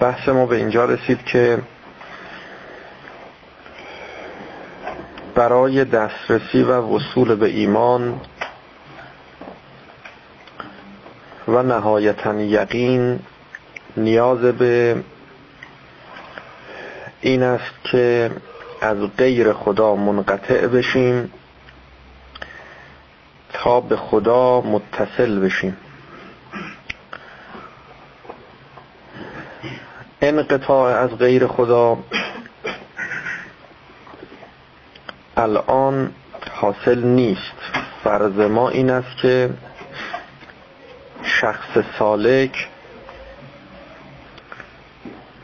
بحث ما به اینجا رسید که برای دسترسی و وصول به ایمان و نهایتا یقین نیاز به این است که از غیر خدا منقطع بشیم تا به خدا متصل بشیم. انقطاع از غیر خدا. الان حاصل نیست. فرض ما این است که شخص سالک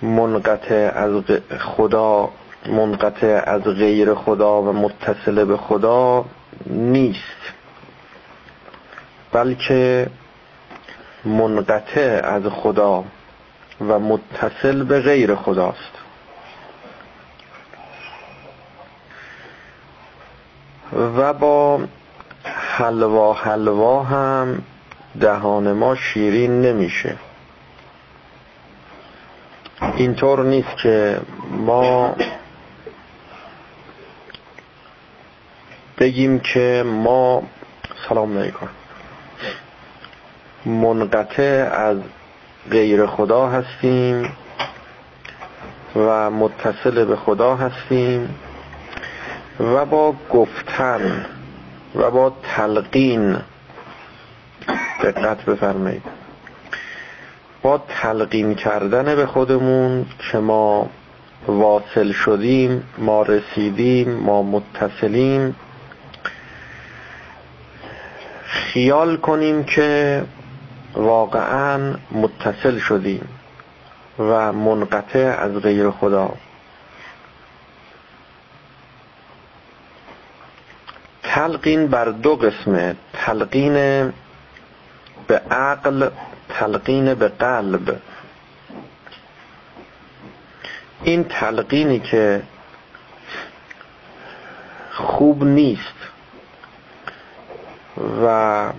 منقطع از خدا منقطع از غیر خدا و متصل به خدا نیست. بلکه منقطع از خدا. و متصل به غیر خداست. و با حلوا حلوا هم دهان ما شیرین نمیشه. اینطور نیست که ما بگیم که ما سلام علیکم منقطع از غیر خدا هستیم و متصل به خدا هستیم و با گفتن و با تلقین دقت بفرمایید. با تلقین کردن به خودمون که ما واصل شدیم ما رسیدیم ما متصلیم خیال کنیم که واقعا متصل شدیم و منقطع از غیر خدا. تلقین بر دو قسمه. تلقین به عقل تلقین به قلب. این تلقینی که خوب نیست و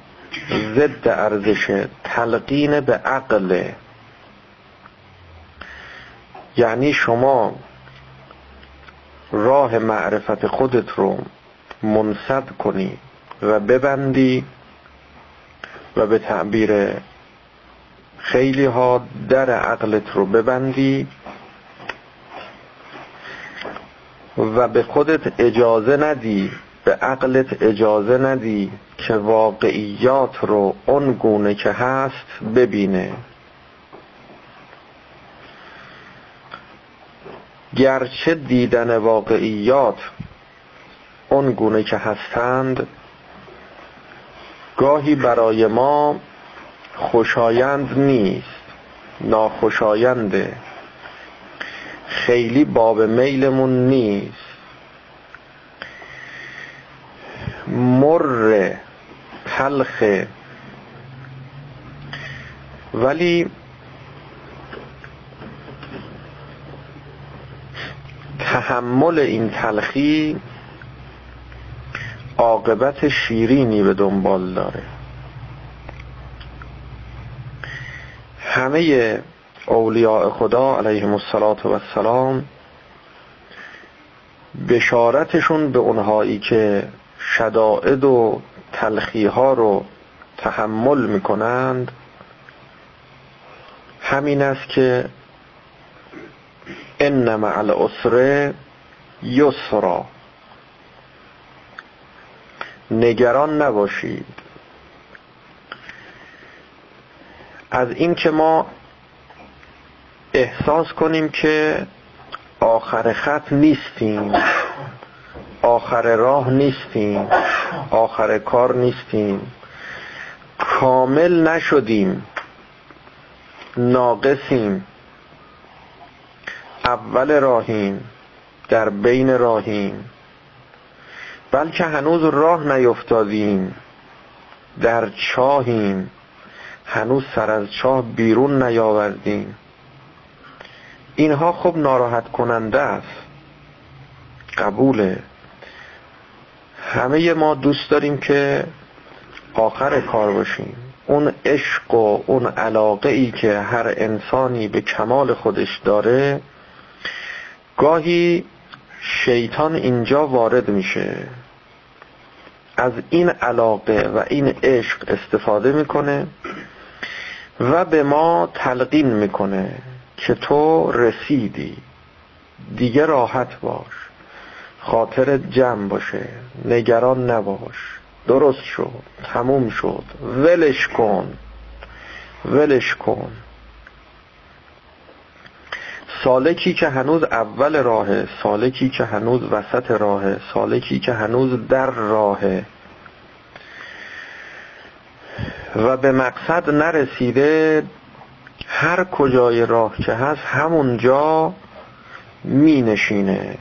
ضد ارزش تلقین به عقل. یعنی شما راه معرفت خودت رو منصد کنی و ببندی و به تعبیر خیلی ها در عقلت رو ببندی و به خودت اجازه ندی به عقلت اجازه ندی که واقعیات رو اون گونه که هست ببینه. گرچه دیدن واقعیات اون گونه که هستند گاهی برای ما خوشایند نیست ناخوشاینده خیلی باب میلمون نیست. مر تلخ. ولی تحمل این تلخی عاقبت شیرینی به دنبال داره. همه اولیاء خدا علیهم السلام بشارتشون به اونهایی که شدائد و تلخی ها رو تحمل می‌کنند. همین است که ان مع العسر یسرا. نگران نباشید. از این که ما احساس کنیم که آخر خط نیستیم. آخر راه نیستیم آخر کار نیستیم. کامل نشدیم. ناقصیم. اول راهیم. در بین راهیم. بلکه هنوز راه نیفتادیم. در چاهیم. هنوز سر از چاه بیرون نیاوردیم. اینها خب ناراحت کننده است. قبوله. همه ما دوست داریم که آخر کار باشیم. اون عشق و اون علاقه ای که هر انسانی به کمال خودش داره گاهی شیطان اینجا وارد میشه. از این علاقه و این عشق استفاده می‌کنه و به ما تلقین می‌کنه که تو رسیدی. دیگه راحت باش. خاطر جمع باشه. نگران نباش. درست شد. تموم شد. ولش کن. ولش کن. سالکی که هنوز اول راهه سالکی که هنوز وسط راهه سالکی که هنوز در راهه. و به مقصد نرسیده هر کجای راه که هست همونجا می نشینه.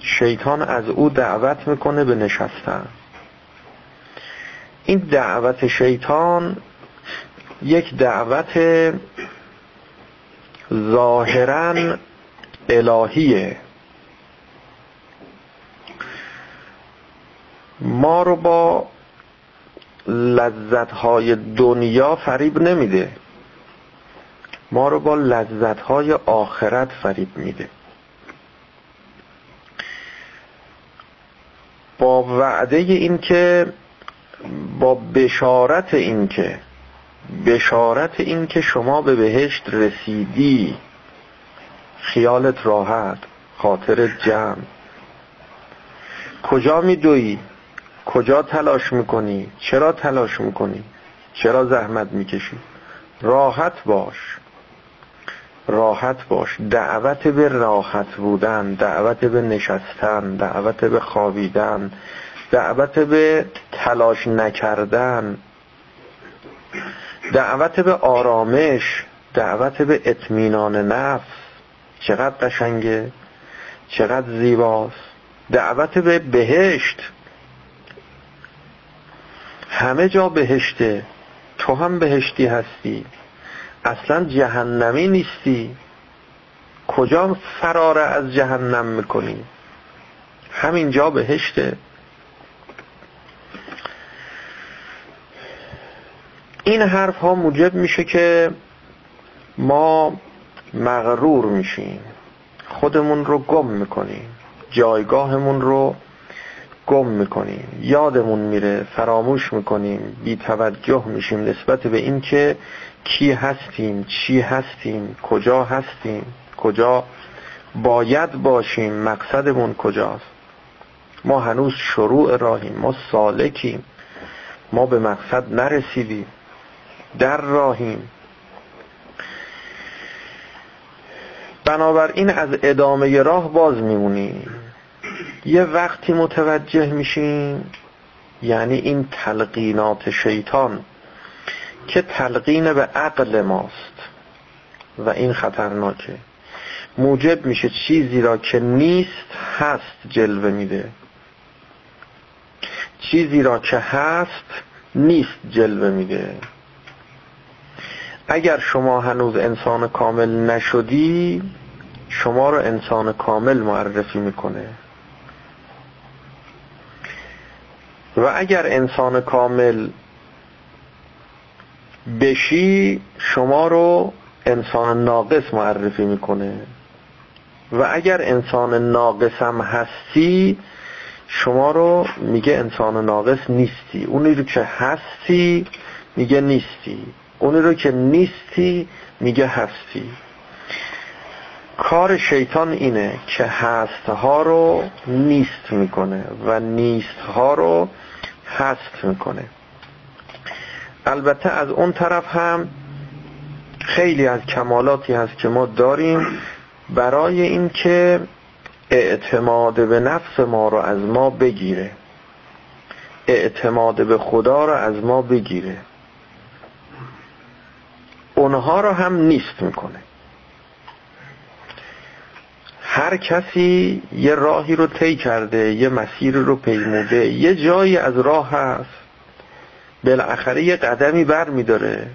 شیطان از او دعوت می‌کنه به نشستن. این دعوت شیطان یک دعوت ظاهرا الهیه. ما رو با لذتهای دنیا فریب نمیده. ما رو با لذتهای آخرت فریب میده. با وعده این که با بشارت این که بشارت این که شما به بهشت رسیدی خیالت راحت خاطر جمع. کجا میدوی کجا تلاش می‌کنی؟ چرا تلاش می‌کنی؟ چرا زحمت می‌کشی؟ راحت باش. راحت باش. دعوت به راحت بودن دعوت به نشستن دعوت به خوابیدن دعوت به تلاش نکردن دعوت به آرامش دعوت به اطمینان نفس. چقدر قشنگه؟ چقدر زیباست؟ دعوت به بهشت. همه جا بهشته. تو هم بهشتی هستی. اصلا جهنمی نیستی. کجا فرار از جهنم می‌کنی؟ همینجا بهشته. این حرف ها موجب میشه که ما مغرور میشیم. خودمون رو گم می‌کنیم. جایگاهمون رو گم می‌کنیم یادمون میره فراموش می‌کنیم بی توجه میشیم نسبت به اینکه کی هستیم چی هستیم کجا هستیم کجا باید باشیم مقصدمون کجاست. ما هنوز شروع راهیم ما سالکیم ما به مقصد نرسیدیم در راهیم. بنابراین از ادامه راه باز میمونیم. یه وقتی متوجه میشیم یعنی این تلقینات شیطان که تلقین به عقل ماست و این خطرناکه. موجب میشه چیزی را که نیست هست جلوه میده. چیزی را که هست نیست جلوه میده. اگر شما هنوز انسان کامل نشدی شما رو انسان کامل معرفی می‌کنه. و اگر انسان کامل بشی شما رو انسان ناقص معرفی می‌کنه. و اگر انسان ناقص هم هستی شما رو میگه انسان ناقص نیستی. اونی رو که هستی میگه نیستی. اونی رو که نیستی میگه هستی. کار شیطان اینه که هستها رو نیست می‌کنه و نیستها رو هست می‌کنه. البته از اون طرف هم خیلی از کمالاتی هست که ما داریم برای اینکه اعتماد به نفس ما رو از ما بگیره. اعتماد به خدا رو از ما بگیره. اونها رو هم نیست می‌کنه. هر کسی یه راهی رو طی کرده یه مسیر رو پیموده یه جایی از راه هست بالاخره یه قدمی بر میداره.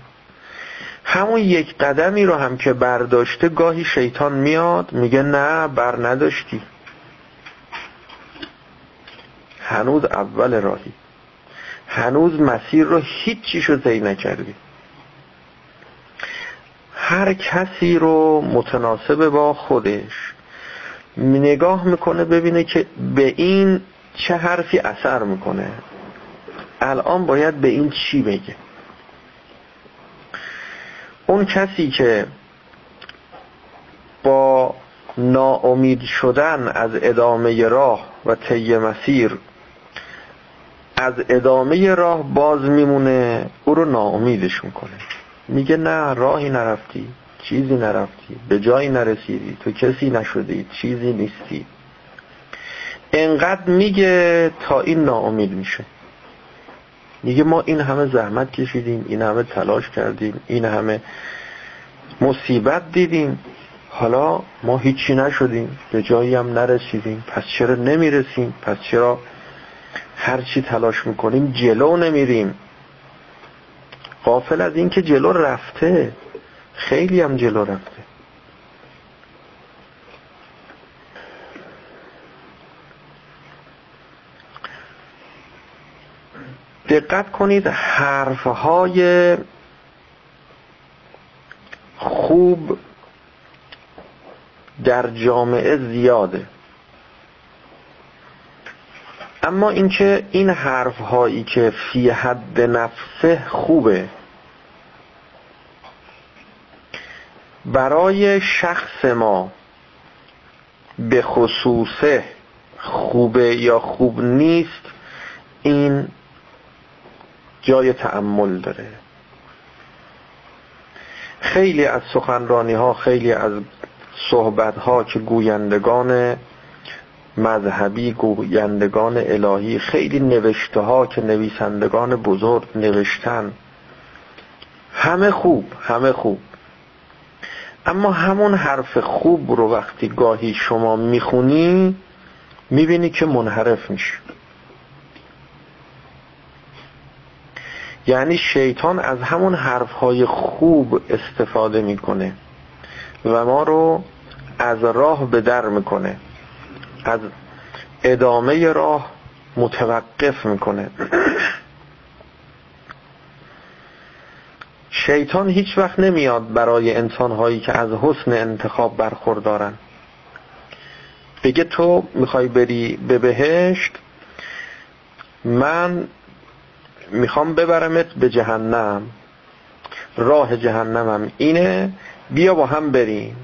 همون یک قدمی رو هم که برداشته گاهی شیطان میاد میگه نه بر نداشتی. هنوز اول راهی. هنوز مسیر رو هیچ چیش رو طی نکردی. هر کسی رو متناسب با خودش نگاه می‌کنه ببینه که به این چه حرفی اثر می‌کنه. الان باید به این چی بگه. اون کسی که با ناامید شدن از ادامه راه و طی مسیر از ادامه راه باز میمونه او رو ناامیدش می‌کنه. میگه نه راهی نرفتی. چیزی نرفتی به جایی نرسیدی تو کسی نشدی چیزی نیستی. انقدر میگه تا این ناامید میشه. میگه ما این همه زحمت کشیدیم این همه تلاش کردیم این همه مصیبت دیدیم. حالا ما هیچی نشدیم به جایی هم نرسیدیم. پس چرا نمی‌رسیم؟ پس چرا هرچی تلاش می‌کنیم جلو نمیریم؟ قافل از اینکه جلو رفته. خیلی هم جلو رفته. دقت کنید حرفهای خوب در جامعه زیاده. اما اینکه این حرف هایی که فی حد نفسه خوبه برای شخص ما به خصوصه خوبه یا خوب نیست این جای تعمل داره. خیلی از سخنرانی ها خیلی از صحبت ها که گویندگان مذهبی گویندگان الهی خیلی نوشته ها که نویسندگان بزرگ نوشتن همه خوب همه خوب. اما همون حرف خوب رو وقتی گاهی شما می‌خونی می‌بینی که منحرف میشه یعنی شیطان از همون حرفهای خوب استفاده می‌کنه و ما رو از راه به در می‌کنه از ادامه راه متوقف می‌کنه. شیطان هیچ وقت نمیاد برای انسان هایی که از حسن انتخاب برخوردارن. بگه تو می‌خوای بری به بهشت من می‌خوام ببرمت به جهنم. راه جهنمم اینه بیا با هم بریم.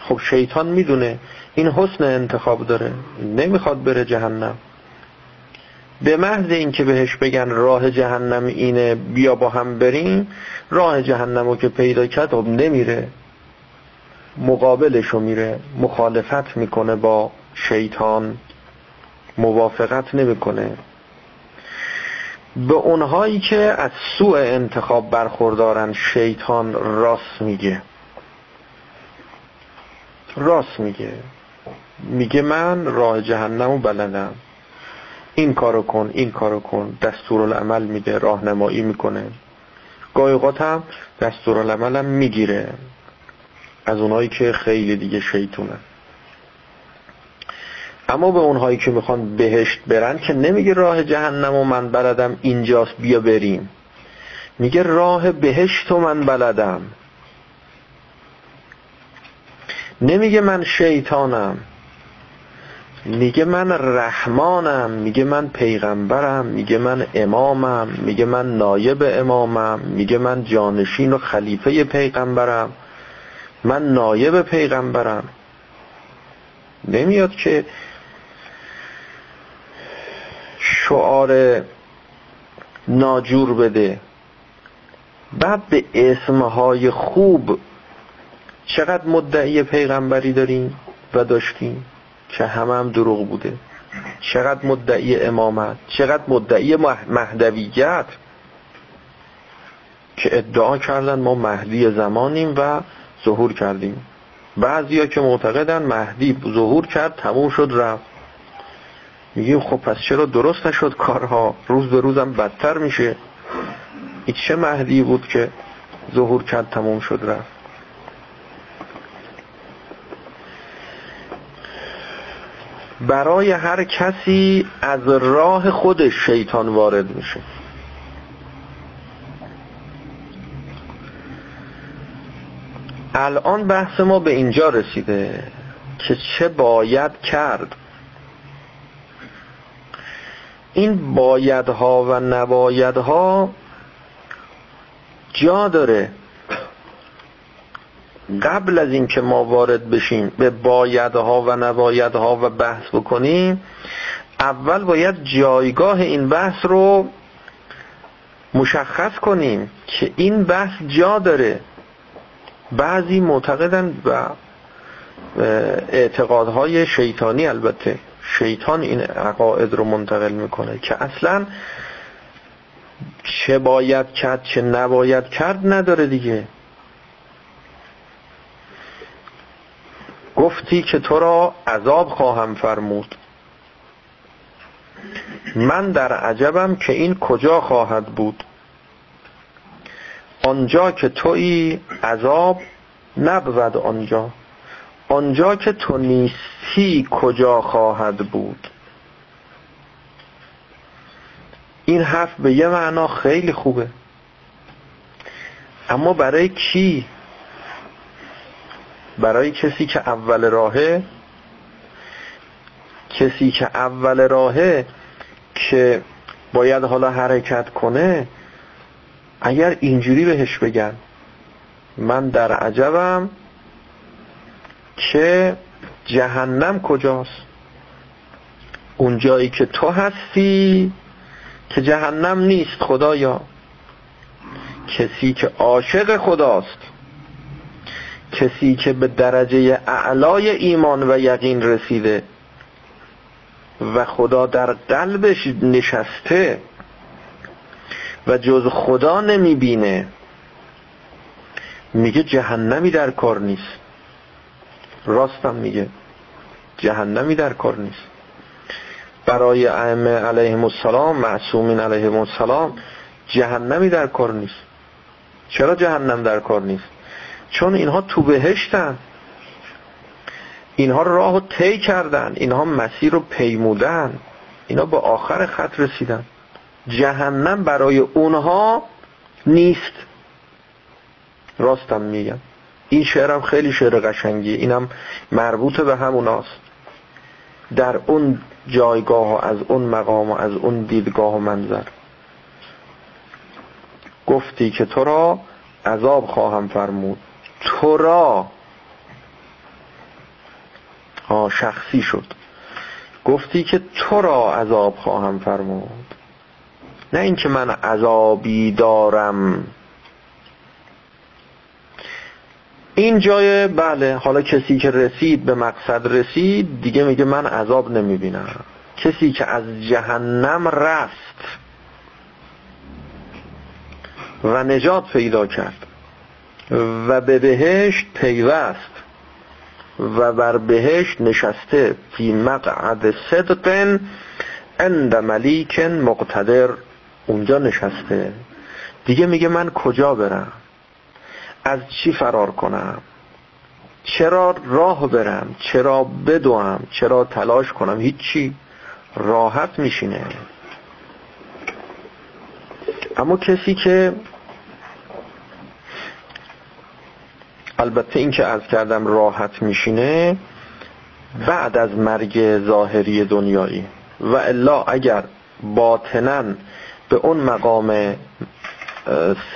خب شیطان می‌دونه این حسن انتخاب داره. نمی‌خواد بره جهنم. به محض اینکه بهش بگن راه جهنم اینه بیا با هم بریم راه جهنم رو که پیدا کرد خب نمیره. مقابلشو میره مخالفت می‌کنه با شیطان موافقت نمی‌کنه. به اونهایی که از سوء انتخاب برخوردارن شیطان راست میگه. راست میگه. میگه من راه جهنم رو بلدم. این کارو کن این کارو کن. دستور العمل میده راهنمایی می‌کنه. گاهی هم دستور العمل هم می‌گیره. از اونهایی که خیلی دیگه شیطونن اما به اونهایی که می‌خوان بهشت برن که نمیگه راه جهنم و من بلدم اینجاست بیا بریم. میگه راه بهشت و من بلدم. نمیگه من شیطانم. میگه من رحمانم میگه من پیغمبرم میگه من امامم میگه من نایب امامم میگه من جانشین و خلیفه پیغمبرم. من نایب پیغمبرم. نمیاد که شعار ناجور بده. بعد به اسمهای خوب چقدر مدعی پیغمبری داریم و داشتیم؟ که همه هم دروغ بوده. چقدر مدعی امامت چقدر مدعی مهدویت که ادعا کردن ما مهدی زمانیم و ظهور کردیم. بعضیا که معتقدن مهدی ظهور کرد تموم شد رفت. میگیم خب پس چرا درست نشد کارها؟ روز به روزم بدتر میشه. این چه مهدی بود که ظهور کرد تموم شد رفت. برای هر کسی از راه خودش شیطان وارد میشه. الان بحث ما به اینجا رسیده که چه باید کرد. این بایدها و نبایدها جا داره. قبل از اینکه ما وارد بشیم به بایدها و نبایدها و بحث بکنیم اول باید جایگاه این بحث رو مشخص کنیم که این بحث جا داره. بعضی معتقدن و اعتقادهای شیطانی البته شیطان این عقاید رو منتقل می‌کنه که اصلا چه باید کرد چه نباید کرد نداره دیگه. گفتی که تو را عذاب خواهم فرمود. من در عجبم که این کجا خواهد بود. آنجا که توی عذاب نبود آنجا. آنجا که تو نیستی کجا خواهد بود. این حرف به یه معنا خیلی خوبه. اما برای کی برای کسی که اول راهه کسی که اول راهه که باید حالا حرکت کنه اگر اینجوری بهش بگن من در عجبم که جهنم کجاست؟ اون جایی که تو هستی که جهنم نیست خدایا. کسی که عاشق خداست. کسی که به درجه اعلای ایمان و یقین رسیده و خدا در قلبش نشسته و جز خدا نمی‌بینه میگه جهنمی در کار نیست. راستم میگه جهنمی در کار نیست. برای ائمه علیهم السلام معصومین علیهم السلام جهنمی در کار نیست. چرا جهنم در کار نیست؟ چون اینها تو بهشتن. اینها راه رو طی کردن. اینها مسیر رو پیمودن. اینا به آخر خط رسیدن. جهنم برای اونها نیست. راستم میگم. این شعرم خیلی شعر قشنگیه. اینم مربوط به هموناست. در اون جایگاه و از اون مقام و از اون دیدگاه و منظر. گفتی که تو را عذاب خواهم فرمود. تو را شخصی شد. گفتی که تو را عذاب خواهم فرمود. نه اینکه من عذابی دارم. این جای بله حالا کسی که رسید به مقصد رسید دیگه میگه من عذاب نمی‌بینم. کسی که از جهنم رست و نجات پیدا کرد. و به بهشت پیوست و بر بهشت نشسته فی مقعد صدق عند ملیک مقتدر. اونجا نشسته. دیگه میگه من کجا برم؟ از چی فرار کنم؟ چرا راه برم؟ چرا بدوم؟ چرا تلاش کنم؟ هیچی. راحت میشینه. اما کسی که البته این که از کردم راحت میشینه بعد از مرگ ظاهری دنیایی و الا اگر باطنن به اون مقام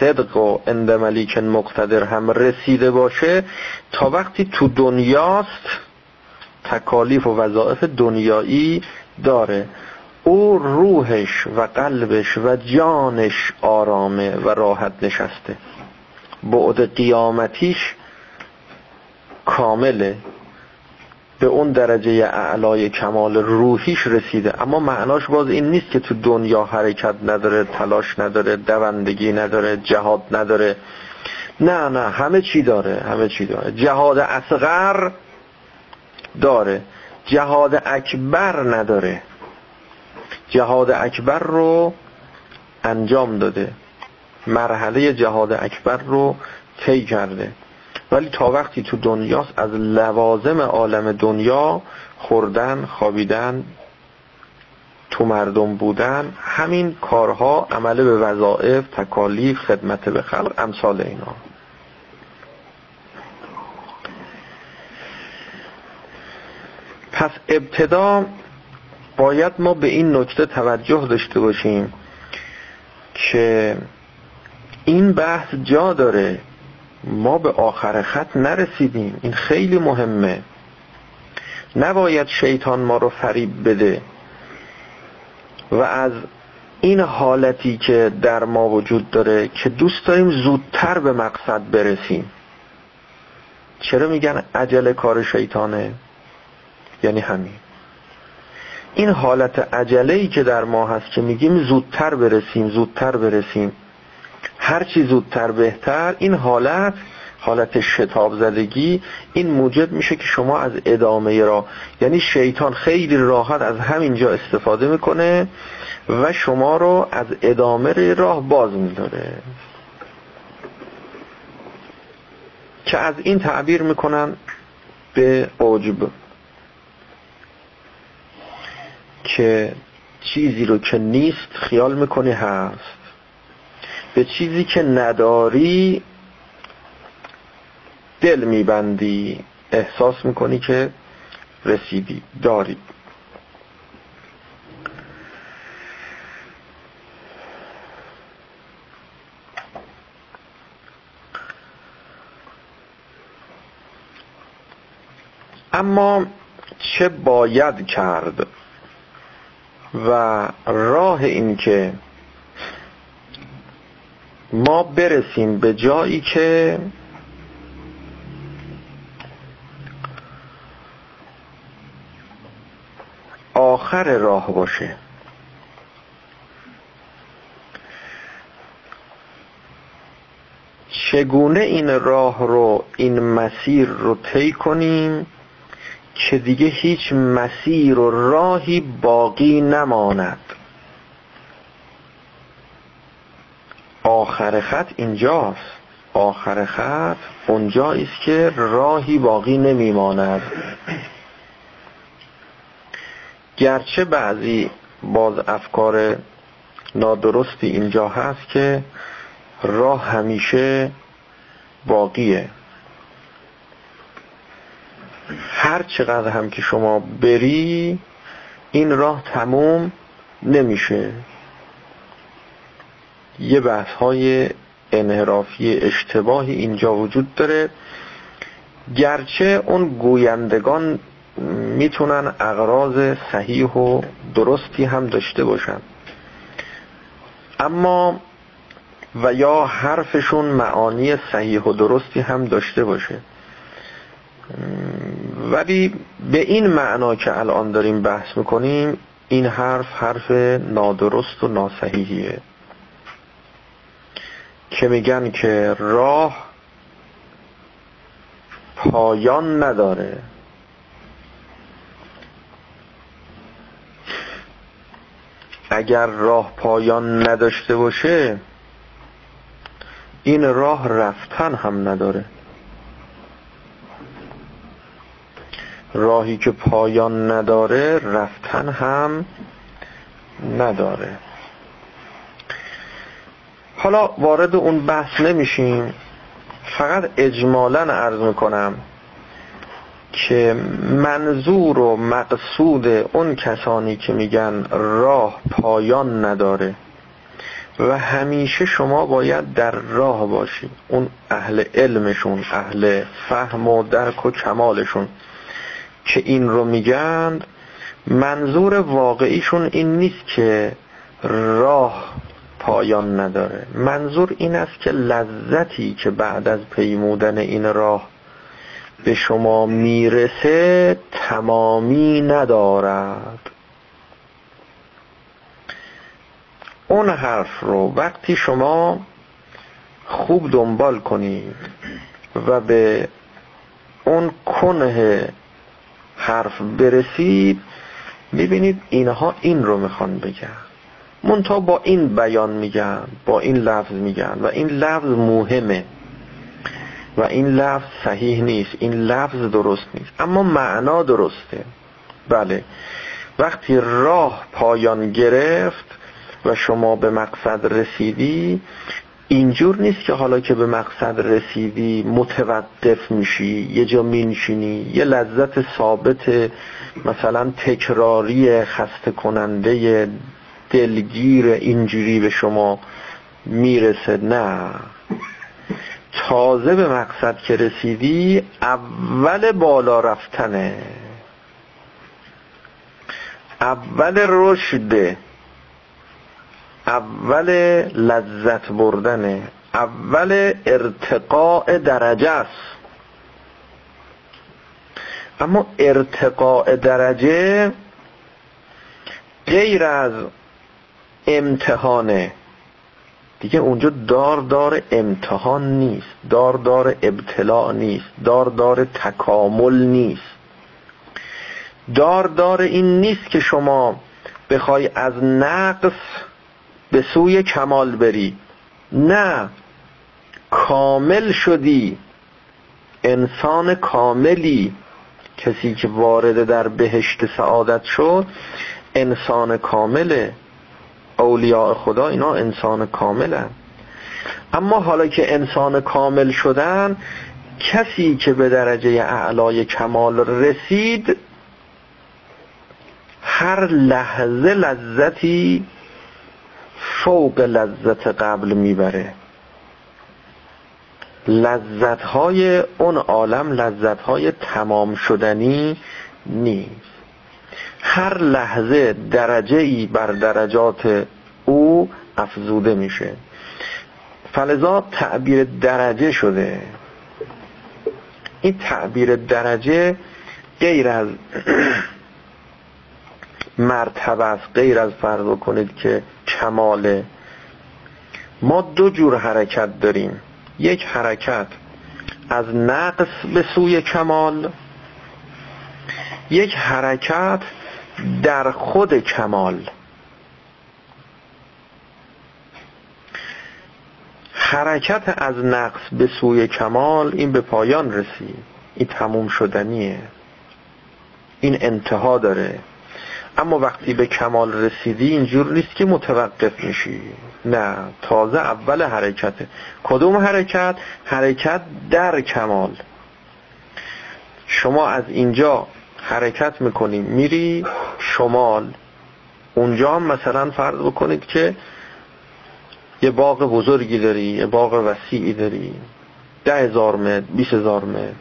صدق و اند ملیک مقتدر هم رسیده باشه تا وقتی تو دنیاست تکالیف و وظائف دنیایی داره. او روحش و قلبش و جانش آرامه و راحت نشسته. بعد قیامتیش کامله به اون درجه اعلای کمال روحیش رسیده. اما معناش باز این نیست که تو دنیا حرکت نداره تلاش نداره دوندگی نداره جهاد نداره. نه نه همه چی داره همه چی داره. جهاد اصغر داره جهاد اکبر نداره. جهاد اکبر رو انجام داده مرحله جهاد اکبر رو طی کرده. ولی تا وقتی تو دنیاست از لوازم عالم دنیا خوردن خوابیدن تو مردم بودن همین کارها عمل به وظائف تکالیف خدمت به خلق امثال اینا. پس ابتدا باید ما به این نکته توجه داشته باشیم که این بحث جا داره ما به آخر خط نرسیدیم. این خیلی مهمه. نباید شیطان ما رو فریب بده. و از این حالتی که در ما وجود داره که دوست داریم زودتر به مقصد برسیم. چرا میگن عجل کار شیطانه؟ یعنی همین. این حالت عجله ای که در ما هست که میگیم زودتر برسیم زودتر برسیم هرچی زودتر بهتر. این حالت حالت شتاب زدگی این موجب میشه که شما از ادامه را یعنی شیطان خیلی راحت از همینجا استفاده می‌کنه و شما رو از ادامه راه باز میداره. که از این تعبیر می‌کنن به عجب که چیزی رو که نیست خیال می‌کنی هست. به چیزی که نداری دل میبندی احساس می‌کنی که رسیدی داری. اما چه باید کرد و راه این که ما برسیم به جایی که آخر راه باشه. چگونه این راه رو این مسیر رو طی کنیم که دیگه هیچ مسیر و راهی باقی نماند؟ آخر خط اینجاست. آخر خط اونجایی است که راهی باقی نمیماند. گرچه بعضی باز افکار نادرستی اینجا هست که راه همیشه باقیه. هر چقدر هم که شما بری این راه تموم نمیشه. یه بحث های انحرافی اشتباهی اینجا وجود داره. گرچه اون گویندگان می‌تونن اغراض صحیح و درستی هم داشته باشن. اما و یا حرفشون معانی صحیح و درستی هم داشته باشه. ولی به این معنا که الان داریم بحث می‌کنیم این حرف حرف نادرست و ناسحیحیه. که میگن که راه پایان نداره. اگر راه پایان نداشته باشه این راه رفتن هم نداره. راهی که پایان نداره رفتن هم نداره. حالا وارد اون بحث نمیشیم. فقط اجمالا عرض می‌کنم که منظور و مقصود اون کسانی که میگن راه پایان نداره و همیشه شما باید در راه باشید اون اهل علمشون اهل فهم و درک و کمالشون که این رو میگن منظور واقعیشون این نیست که راه پایان نداره. منظور این است که لذتی که بعد از پیمودن این راه به شما می‌رسه تمامی ندارد. اون حرف رو وقتی شما خوب دنبال کنید و به اون کنه حرف برسید ببینید اینها این رو می‌خوان بگن. منتها با این بیان میگن با این لفظ میگن و این لفظ مهمه و این لفظ صحیح نیست این لفظ درست نیست. اما معنا درسته. بله. وقتی راه پایان گرفت و شما به مقصد رسیدی اینجور نیست که حالا که به مقصد رسیدی متوقف میشی یه جا مینشینی یه لذت ثابت مثلا تکراری خسته کننده دلگیر اینجوری به شما می‌رسه؟ نه. تازه به مقصد که رسیدی اول بالا رفتنه. اول رشد. اول لذت بردنه. اول ارتقاء درجه است. اما ارتقاء درجه غیر از امتحانه. دیگه اونجا دار دار امتحان نیست. دار دار ابتلاع نیست. دار دار تکامل نیست. دار دار این نیست که شما بخوای از نقص به سوی کمال بری. نه. کامل شدی. انسان کاملی. کسی که وارد در بهشت سعادت شد انسان کامله. اولیاء خدا اینا انسان کاملن. اما حالا که انسان کامل شدن کسی که به درجه اعلای کمال رسید هر لحظه لذتی فوق لذت قبل می‌بره. لذت های اون عالم لذت های تمام شدنی نیست. هر لحظه درجه ای بر درجات او افزوده میشه. فلذا تعبیر درجه شده. این تعبیر درجه غیر از مرتبه است غیر از فرض کنید که کماله. ما دو جور حرکت داریم. یک حرکت از نقص به سوی کمال یک حرکت در خود کمال. حرکت از نقص به سوی کمال این به پایان رسید. این تموم شدنیه. این انتها داره. اما وقتی به کمال رسیدی اینجور نیست که متوقف میشی. نه تازه اول حرکته کدوم حرکت؟ حرکت در کمال. شما از اینجا حرکت می‌کنی میری شمال. اونجا هم مثلا فرض بکنید که یه باغ بزرگی داری یه باغ وسیعی داری ده هزار متر بیس هزار متر.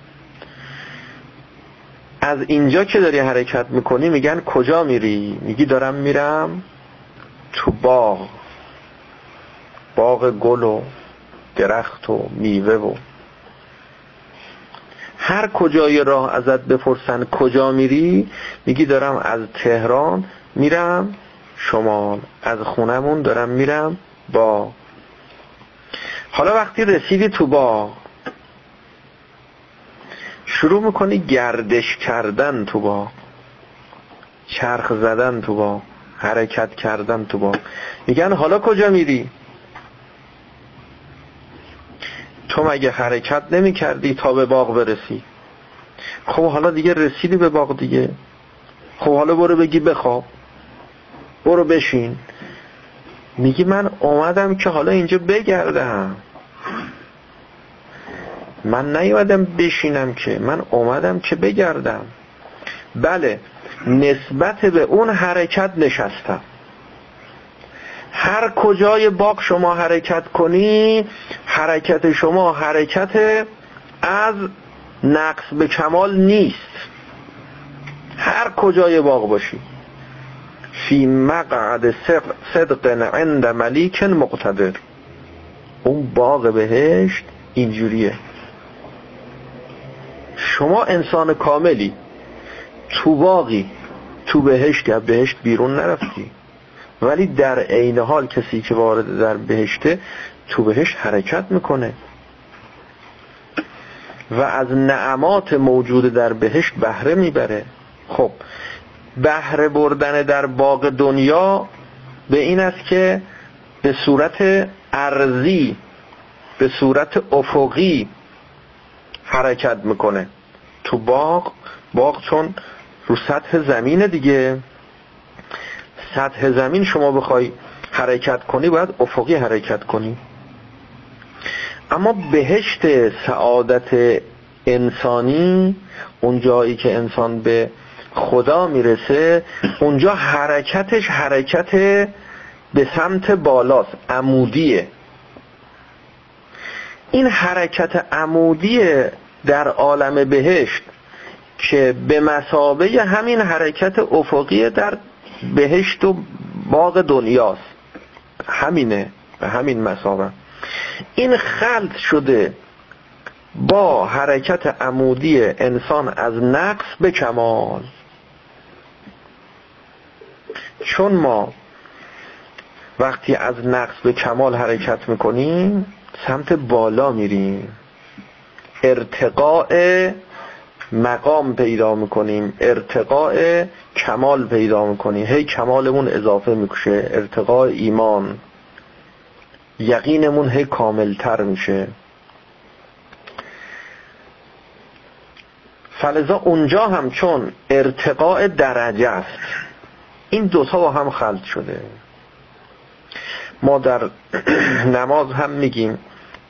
از اینجا که داری حرکت می‌کنی میگن کجا میری؟ میگی دارم میرم تو باغ. باغ گل و درخت و میوه و هر کجای راه ازت بپرسن کجا میری میگی دارم از تهران میرم شمال از خونمون دارم میرم با. حالا وقتی رسیدی تو با شروع می‌کنی گردش کردن تو با چرخ زدن تو با حرکت کردن تو با. میگن حالا کجا میری؟ تو مگه حرکت نمی کردی تا به باغ برسی. خب حالا دیگه رسیدی به باغ دیگه. خب حالا برو بگی بخواب. برو بشین. میگی من اومدم که حالا اینجا بگردم. من نیومدم بشینم که من اومدم که بگردم. بله نسبت به اون حرکت نشستم. هر کجای باغ شما حرکت کنی حرکت شما حرکت از نقص به کمال نیست. هر کجای باغ باشی. فی مقعد صدق عند ملیک مقتدر اون باغ بهشت اینجوریه. شما انسان کاملی تو باقی تو بهشت یا بهشت بیرون نرفتی. ولی در عین حال کسی که وارد در بهشته تو بهشت حرکت می‌کنه. و از نعمات موجود در بهشت بهره می‌بره. خب بهره بردن در باغ دنیا به این است که به صورت ارزی به صورت افقی حرکت می‌کنه. تو باغ باغ چون رو سطح زمین دیگه. سطح زمین شما بخوای حرکت کنی باید افقی حرکت کنی. اما بهشت سعادت انسانی اون جایی که انسان به خدا می‌رسه اونجا حرکتش حرکت به سمت بالاست عمودیه. این حرکت عمودی در عالم بهشت که به مسابه همین حرکت افقی در بهشت و باغ دنیاست. همینه به همین مسابه این خلط شده با حرکت عمودی انسان از نقص به کمال. چون ما وقتی از نقص به کمال حرکت می‌کنیم سمت بالا میریم. ارتقاء مقام پیدا می‌کنیم ارتقاء کمال پیدا می‌کنیم. هی کمالمون اضافه می‌کشه ارتقاء ایمان. یقینمون هی کاملتر میشه. فلزا اونجا هم چون ارتقاء درجه است. این دوتا با هم خلط شده. ما در نماز هم میگیم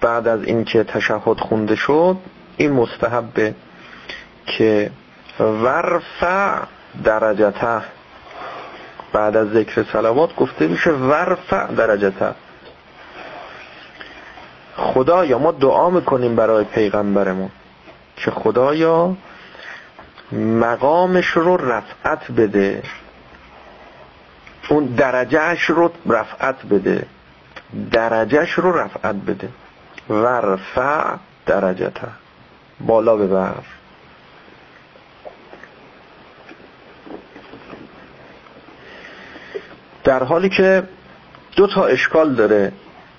بعد از اینکه تشهد خونده شد این مستحبه که ورفع درجته. بعد از ذکر سلوات گفته میشه ورفع درجته. خدایا ما دعا می‌کنیم برای پیغمبرمون که خدایا مقامش رو رفعت بده. اون درجهش رو رفعت بده. درجهش رو رفعت بده. ورفع درجته. بالا ببر. در حالی که دو تا اشکال داره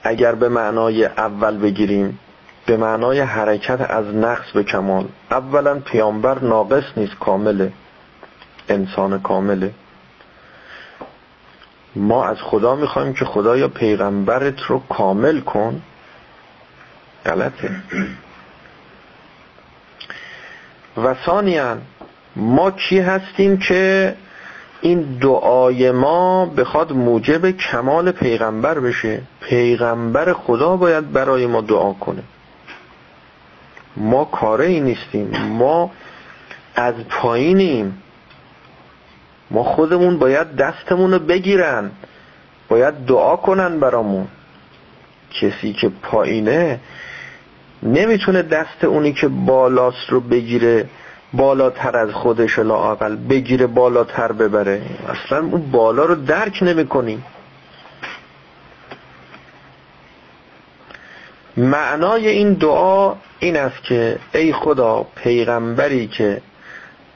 اگر به معنای اول بگیریم به معنای حرکت از نقص به کمال. اولا پیامبر ناقص نیست کامله انسان کامله. ما از خدا می‌خوایم که خدایا پیغمبرت رو کامل کن. غلطه. و ثانیا ما کی هستیم که این دعای ما بخواد موجب کمال پیغمبر بشه. پیغمبر خدا باید برای ما دعا کنه. ما کاره ای نیستیم. ما از پایینیم. ما خودمون باید دستمون رو بگیرن. باید دعا کنن برامون. کسی که پایینه نمی‌تونه دست اونی که بالاست رو بگیره. بالاتر از خودش لاقل بگیره بالاتر ببره. اصلا اون بالا رو درک نمی‌کنیم معنای این دعا این است که ای خدا پیغمبری که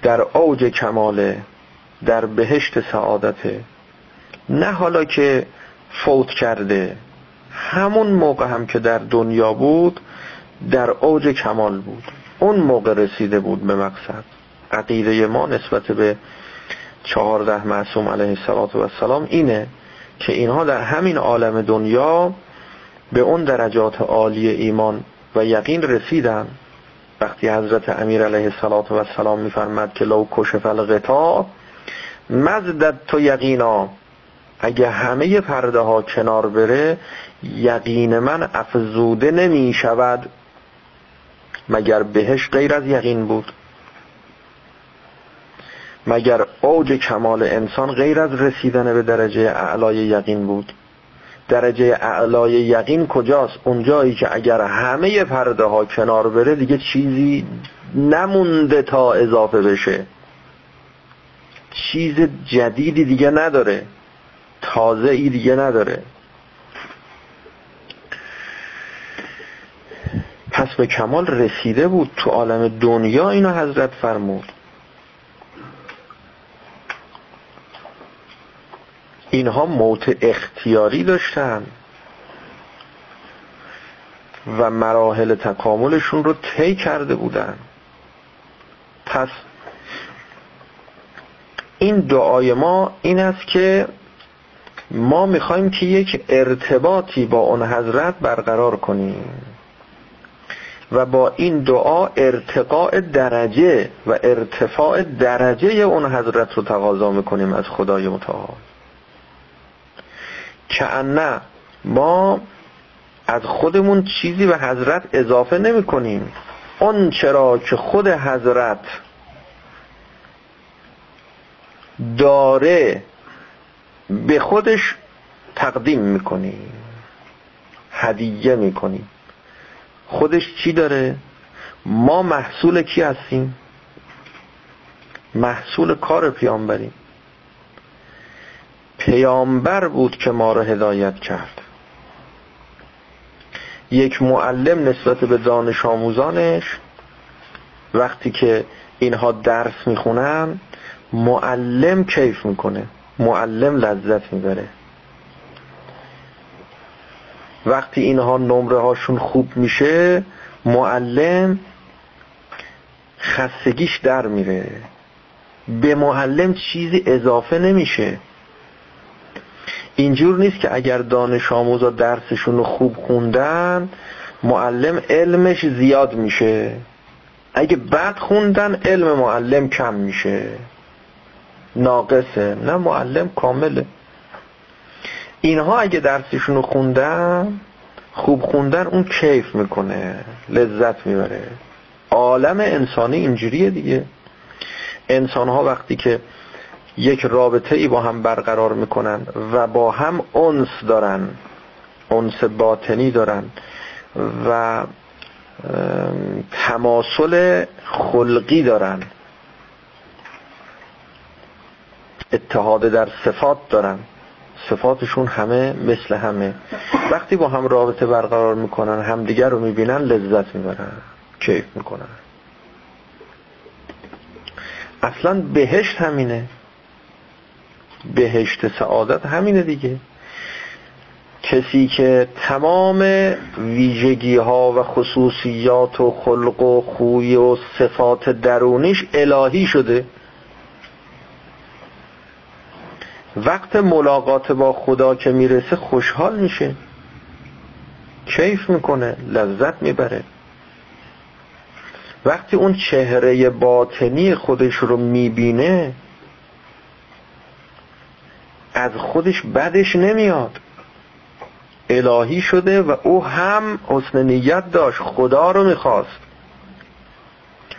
در اوج کماله در بهشت سعادته نه حالا که فوت کرده همون موقع هم که در دنیا بود در اوج کمال بود. اون موقع رسیده بود به مقصد. عقیده ما نسبت به چهارده معصوم علیه السلام اینه که اینها در همین عالم دنیا به اون درجات عالی ایمان و یقین رسیدن. وقتی حضرت امیر علیه السلام میفرمد که لو کشف الغطا مزدد تو یقینا. اگه همه پرده ها کنار بره یقین من افزوده نمی شود مگر بهش غیر از یقین بود؟ مگر اوج کمال انسان غیر از رسیدن به درجه اعلای یقین بود؟ درجه اعلای یقین کجاست؟ اونجایی که اگر همه پرده ها کنار بره دیگه چیزی نمونده تا اضافه بشه. چیز جدیدی دیگه نداره. تازه ای دیگه نداره. پس به کمال رسیده بود تو عالم دنیا اینو حضرت فرمود. اینها موت اختیاری داشتن و مراحل تکاملشون رو طی کرده بودن. پس این دعای ما این است که ما می‌خوایم که یک ارتباطی با اون حضرت برقرار کنیم. و با این دعا ارتقاء درجه و ارتفاع درجه اون حضرت رو تقاضا می‌کنیم از خدای متعال. که ما از خودمون چیزی به حضرت اضافه نمی کنیم اون چرا که خود حضرت داره به خودش تقدیم می‌کنیم هدیه می‌کنیم خودش چی داره؟ ما محصول کی هستیم؟ محصول کار پیامبریم. پیامبر بود که ما را هدایت کرد. یک معلم نسبت به دانش آموزانش وقتی که اینها درس می‌خونن معلم کیف می‌کنه؟ معلم لذت می‌بره. وقتی اینها نمره هاشون خوب میشه معلم خستگیش در میره. به معلم چیزی اضافه نمیشه. اینجور نیست که اگر دانش آموزا درسشون رو خوب خوندن معلم علمش زیاد میشه. اگه بد خوندن علم معلم کم میشه. ناقصه. نه معلم کامله. اینها اگه درسشون رو خوندن خوب خوندن اون کیف می‌کنه لذت می‌بره. عالم انسانی اینجوریه دیگه. انسان ها وقتی که یک رابطه ای با هم برقرار می‌کنن و با هم انس دارن انس باطنی دارن و تماسل خلقی دارن اتحاد در صفات دارن. صفاتشون همه مثل همه. وقتی با هم رابطه برقرار می‌کنن همدیگر رو می‌بینن لذت می‌برن. کیف می‌کنن. اصلا بهشت همینه. بهشت سعادت همینه دیگه. کسی که تمام ویژگی ها و خصوصیات و خلق و خوی و صفات درونیش الهی شده وقت ملاقات با خدا که می‌رسه خوشحال میشه. کیف می‌کنه لذت می‌بره. وقتی اون چهره باطنی خودش رو می‌بینه از خودش بدش نمیاد. الهی شده و او هم حسن نیت داشت خدا رو می‌خواست.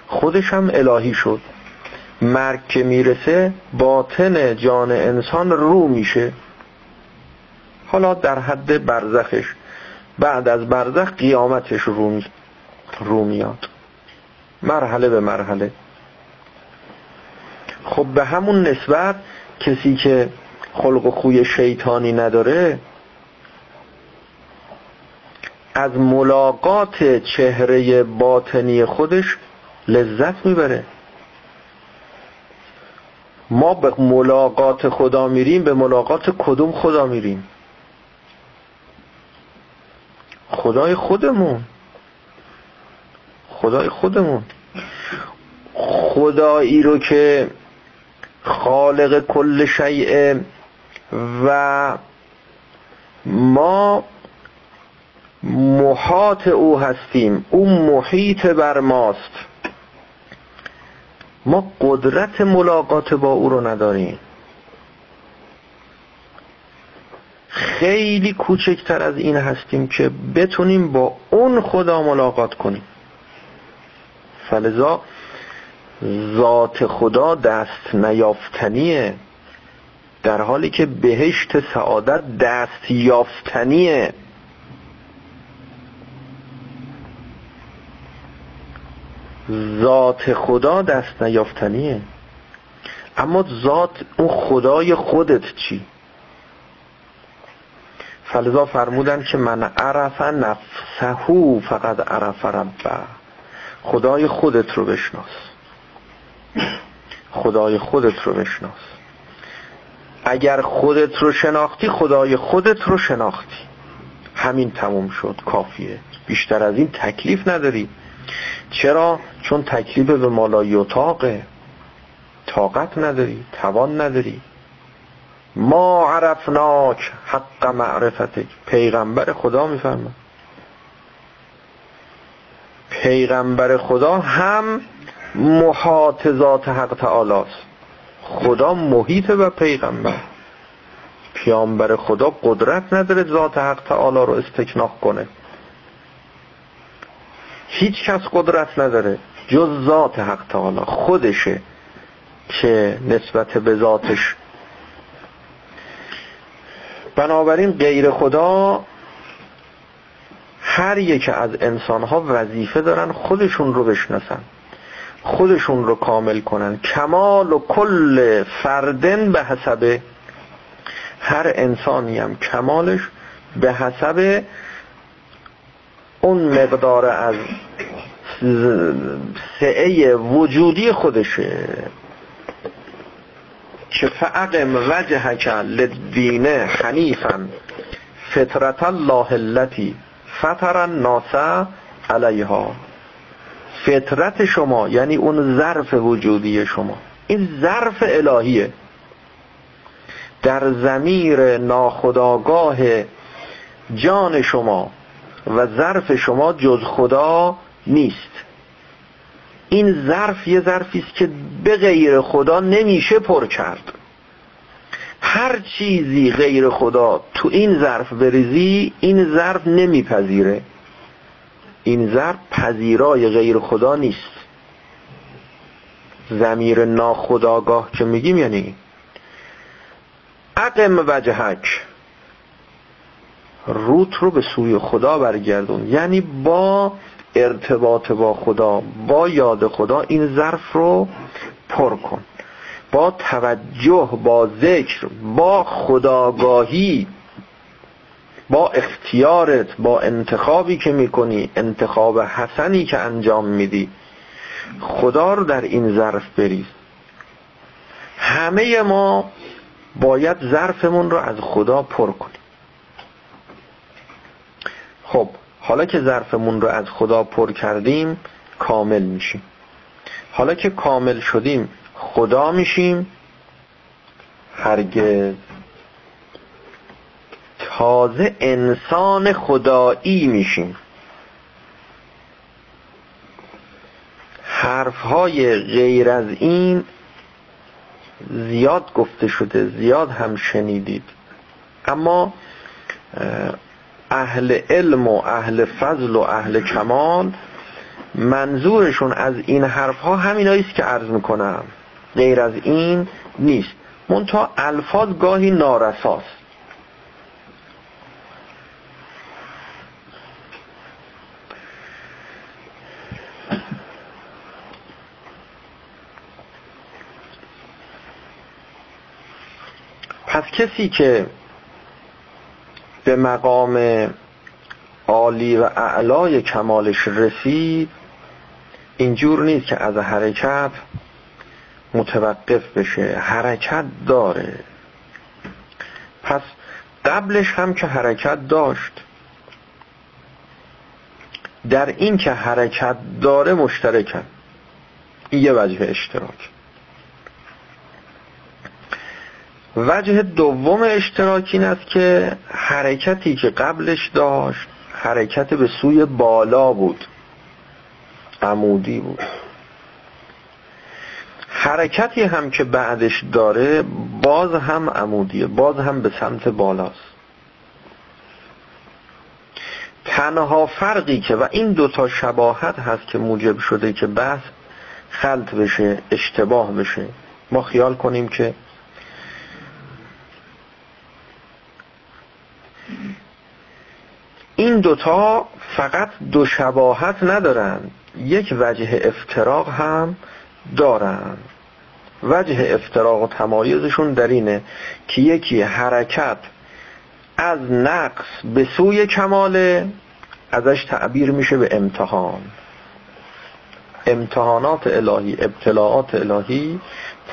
خودش هم الهی شد. مرگ که می‌رسه باطن جان انسان رو میشه. حالا در حد برزخش بعد از برزخ قیامتش رو, رو میاد. مرحله به مرحله. خب به همون نسبت کسی که خلق و خوی شیطانی نداره از ملاقات چهره باطنی خودش لذت می‌بره. ما به ملاقات خدا میریم به ملاقات کدوم خدا میریم؟ خدای خودمون. خدای خودمون. خدایی رو که خالق کل شیء و ما محاط او هستیم. او محیط بر ماست. ما قدرت ملاقات با او رو نداریم. خیلی کوچکتر از این هستیم که بتونیم با اون خدا ملاقات کنیم. فلذا ذات خدا دست نیافتنیه. در حالی که بهشت سعادت دست یافتنیه. ذات خدا دست نیافتنیه. اما ذات اون خدای خودت چی؟ فلذا فرمودن که من عرف نفسهو فقط عرف ربه. خدای خودت رو بشناس. خدای خودت رو بشناس. اگر خودت رو شناختی خدای خودت رو شناختی. همین تموم شد. کافیه. بیشتر از این تکلیف نداری. چرا؟ چون تکلیف به مالای اتاقه طاقت نداری توان نداری. ما عرفناک حق معرفتک. پیغمبر خدا میفرماد پیغمبر خدا هم محاطزات حق تعالی است خدا محیط و پیغمبر. پیامبر خدا قدرت نداره ذات حق تعالی رو استکناق کنه. هیچ کس قدرت نداره. جز ذات حق تعالی خودشه که نسبت به ذاتش. بنابراین غیر خدا هر یک از انسان ها وظیفه دارن خودشون رو بشناسن خودشون رو کامل کنن. کمال و کل فردن به حسب هر انسانی هم. کمالش به حسب اون مقدار از سعه وجودی خودشه. که فعقم وجهک للدین حنیفا فطرت الله التي فطر الناس علیها. فطرت شما یعنی اون ظرف وجودی شما. این ظرف الهیه. در زمیر ناخداگاه جان شما و ظرف شما جز خدا نیست. این ظرف یه ظرفی است که به غیر خدا نمیشه پر کرد. هر چیزی غیر خدا تو این ظرف بریزی این ظرف نمیپذیره. این ظرف پذیرای غیر خدا نیست. زمیر ناخداگاه که میگیم یعنی. عقم وجهک. روت رو به سوی خدا برگردون. یعنی با ارتباط با خدا با یاد خدا این ظرف رو پر کن. با توجه با ذکر با خداگاهی با اختیارت با انتخابی که می‌کنی انتخاب حسنی که انجام میدی. خدا رو در این ظرف بریز. همه ما باید ظرفمون رو از خدا پر کنیم. خب حالا که ظرفمون رو از خدا پر کردیم کامل میشیم. حالا که کامل شدیم خدا میشیم هرگز. تازه انسان خدایی میشیم. حرفهای غیر از این زیاد گفته شده زیاد هم شنیدید. اما اهل علم و اهل فضل و اهل کمال منظورشون از این حرف ها همین است که عرض می‌کنم. غیر از این نیست. منتها الفاظ گاهی نارساست. پس کسی که به مقام عالی و اعلای کمالش رسید اینجور نیست که از حرکت متوقف بشه حرکت داره. پس قبلش هم که حرکت داشت در این که حرکت داره مشترکن. این یه وجه اشتراک. وجه دوم اشتراک این است که حرکتی که قبلش داشت حرکت به سوی بالا بود عمودی بود. حرکتی هم که بعدش داره باز هم عمودیه باز هم به سمت بالاست. تنها فرقی که و این دوتا شباهت هست که موجب شده که بحث خلط بشه اشتباه بشه. ما خیال کنیم که این دوتا فقط دو شباهت ندارن. یک وجه افتراق هم دارن. وجه افتراق و تمایزشون در اینه که یکی حرکت از نقص به سوی کماله ازش تعبیر میشه به امتحان. امتحانات الهی ابتلاعات الهی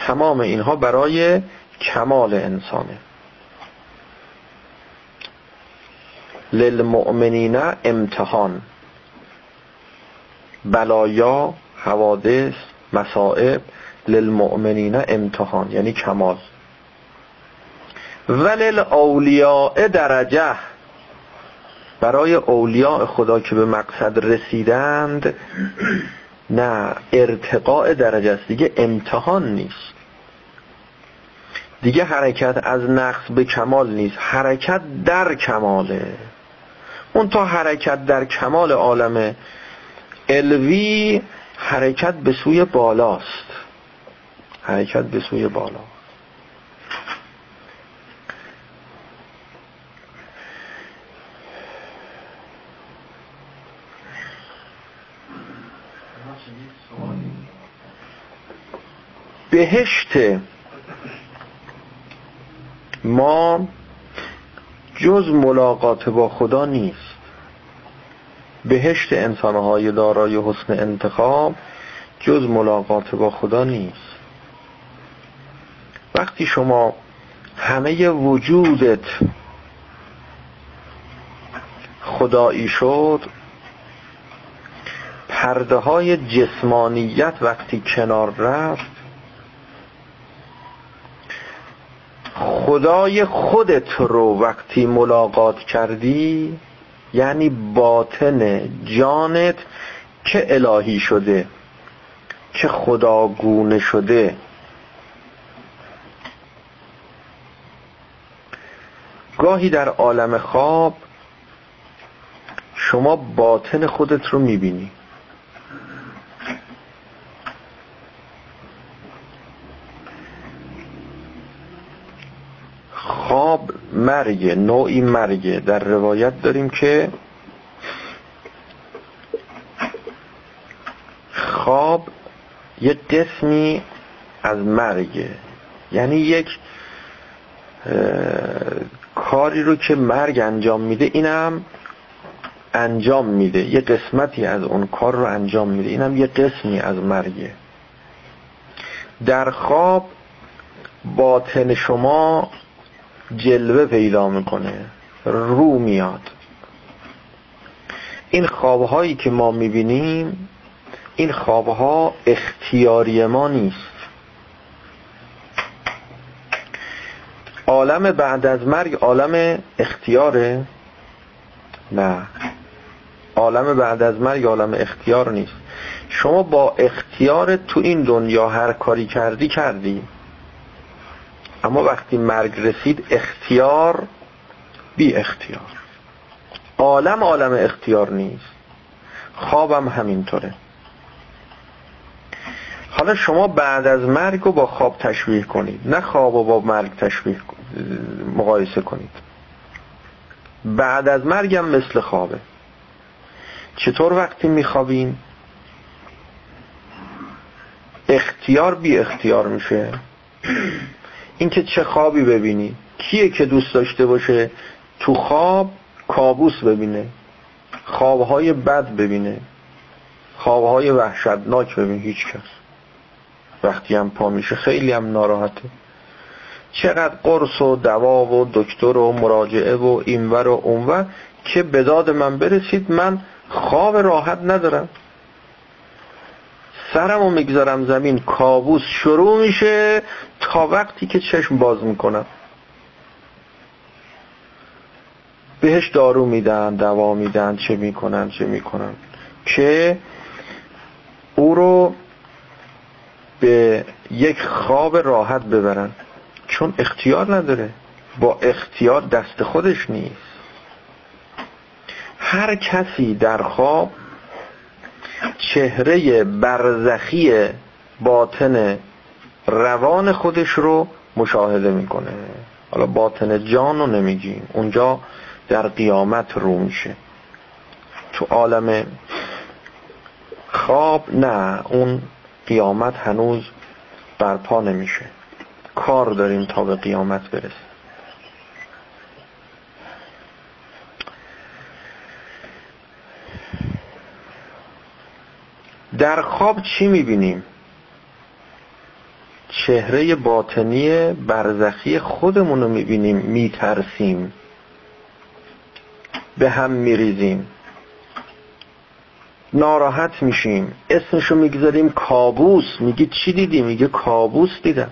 تمام اینها برای کمال انسانه. للمؤمنین امتحان. بلایا حوادث مصائب للمؤمنین امتحان یعنی کمال. ولل اولیاء درجه. برای اولیاء خدا که به مقصد رسیدند نه ارتقاء درجه است. دیگه امتحان نیست. دیگه حرکت از نقص به کمال نیست. حرکت در کماله. اون تا حرکت در کمال عالم الوی حرکت به سوی بالاست. حرکت به سوی بالا. بهشت ما جز ملاقات با خدا نیست. بهشت انسانهای دارای حسن انتخاب جز ملاقات با خدا نیست. وقتی شما همه وجودت خدایی شد پرده های جسمانیت وقتی کنار رفت خدای خودت رو وقتی ملاقات کردی یعنی باطن جانت که الهی شده؟ که خداگونه شده؟ گاهی در عالم خواب شما باطن خودت رو می‌بینی. خواب مرگ نوعی مرگ. در روایت داریم که خواب یه قسمی از مرگ. یعنی یک کاری رو که مرگ انجام میده اینم انجام میده. یه قسمتی از اون کار رو انجام میده. اینم یه قسمی از مرگه در خواب باطن شما جلوه پیدا می‌کنه رو میاد. این خوابهایی که ما می‌بینیم این خوابها اختیاری ما نیست. عالم بعد از مرگ عالم اختیاره؟ نه. عالم بعد از مرگ عالم اختیار نیست. شما با اختیار تو این دنیا هر کاری کردی کردی. اما وقتی مرگ رسید اختیار بی اختیار. عالم عالم اختیار نیست. خوابم همینطوره. حالا شما بعد از مرگ رو با خواب تشبیه کنید. نه خواب رو با مرگ تشبیه مقایسه کنید. بعد از مرگ هم مثل خوابه. چطور وقتی میخوابین؟ اختیار بی اختیار میشه. اینکه چه خوابی ببینی کیه که دوست داشته باشه تو خواب کابوس ببینه خوابهای بد ببینه خوابهای وحشتناک ببینه هیچ کس وقتی هم پا میشه خیلی هم ناراحته. چقدر قرص و دوا و دکتر و مراجعه و اینور و اونور که به داد من برسید من خواب راحت ندارم. سرم و می‌گذارم زمین کابوس شروع میشه تا وقتی که چشم باز می‌کنم. بهش دارو میدن دوا میدن چه می‌کنن چه می‌کنن. که او رو به یک خواب راحت ببرن. چون اختیار نداره. با اختیار دست خودش نیست. هر کسی در خواب چهره برزخی باطن روان خودش رو مشاهده می‌کنه. حالا باطن جان رو نمیگیم. اونجا در قیامت رو میشه. تو عالم خواب نه اون قیامت هنوز برپا نمیشه. کار داریم تا به قیامت برسیم. در خواب چی می‌بینیم؟ چهره باطنی برزخی خودمون رو می‌بینیم میترسیم. به هم میریزیم. ناراحت میشیم. اسمشو می‌گذاریم کابوس. میگی چی دیدی؟ میگه کابوس دیدم.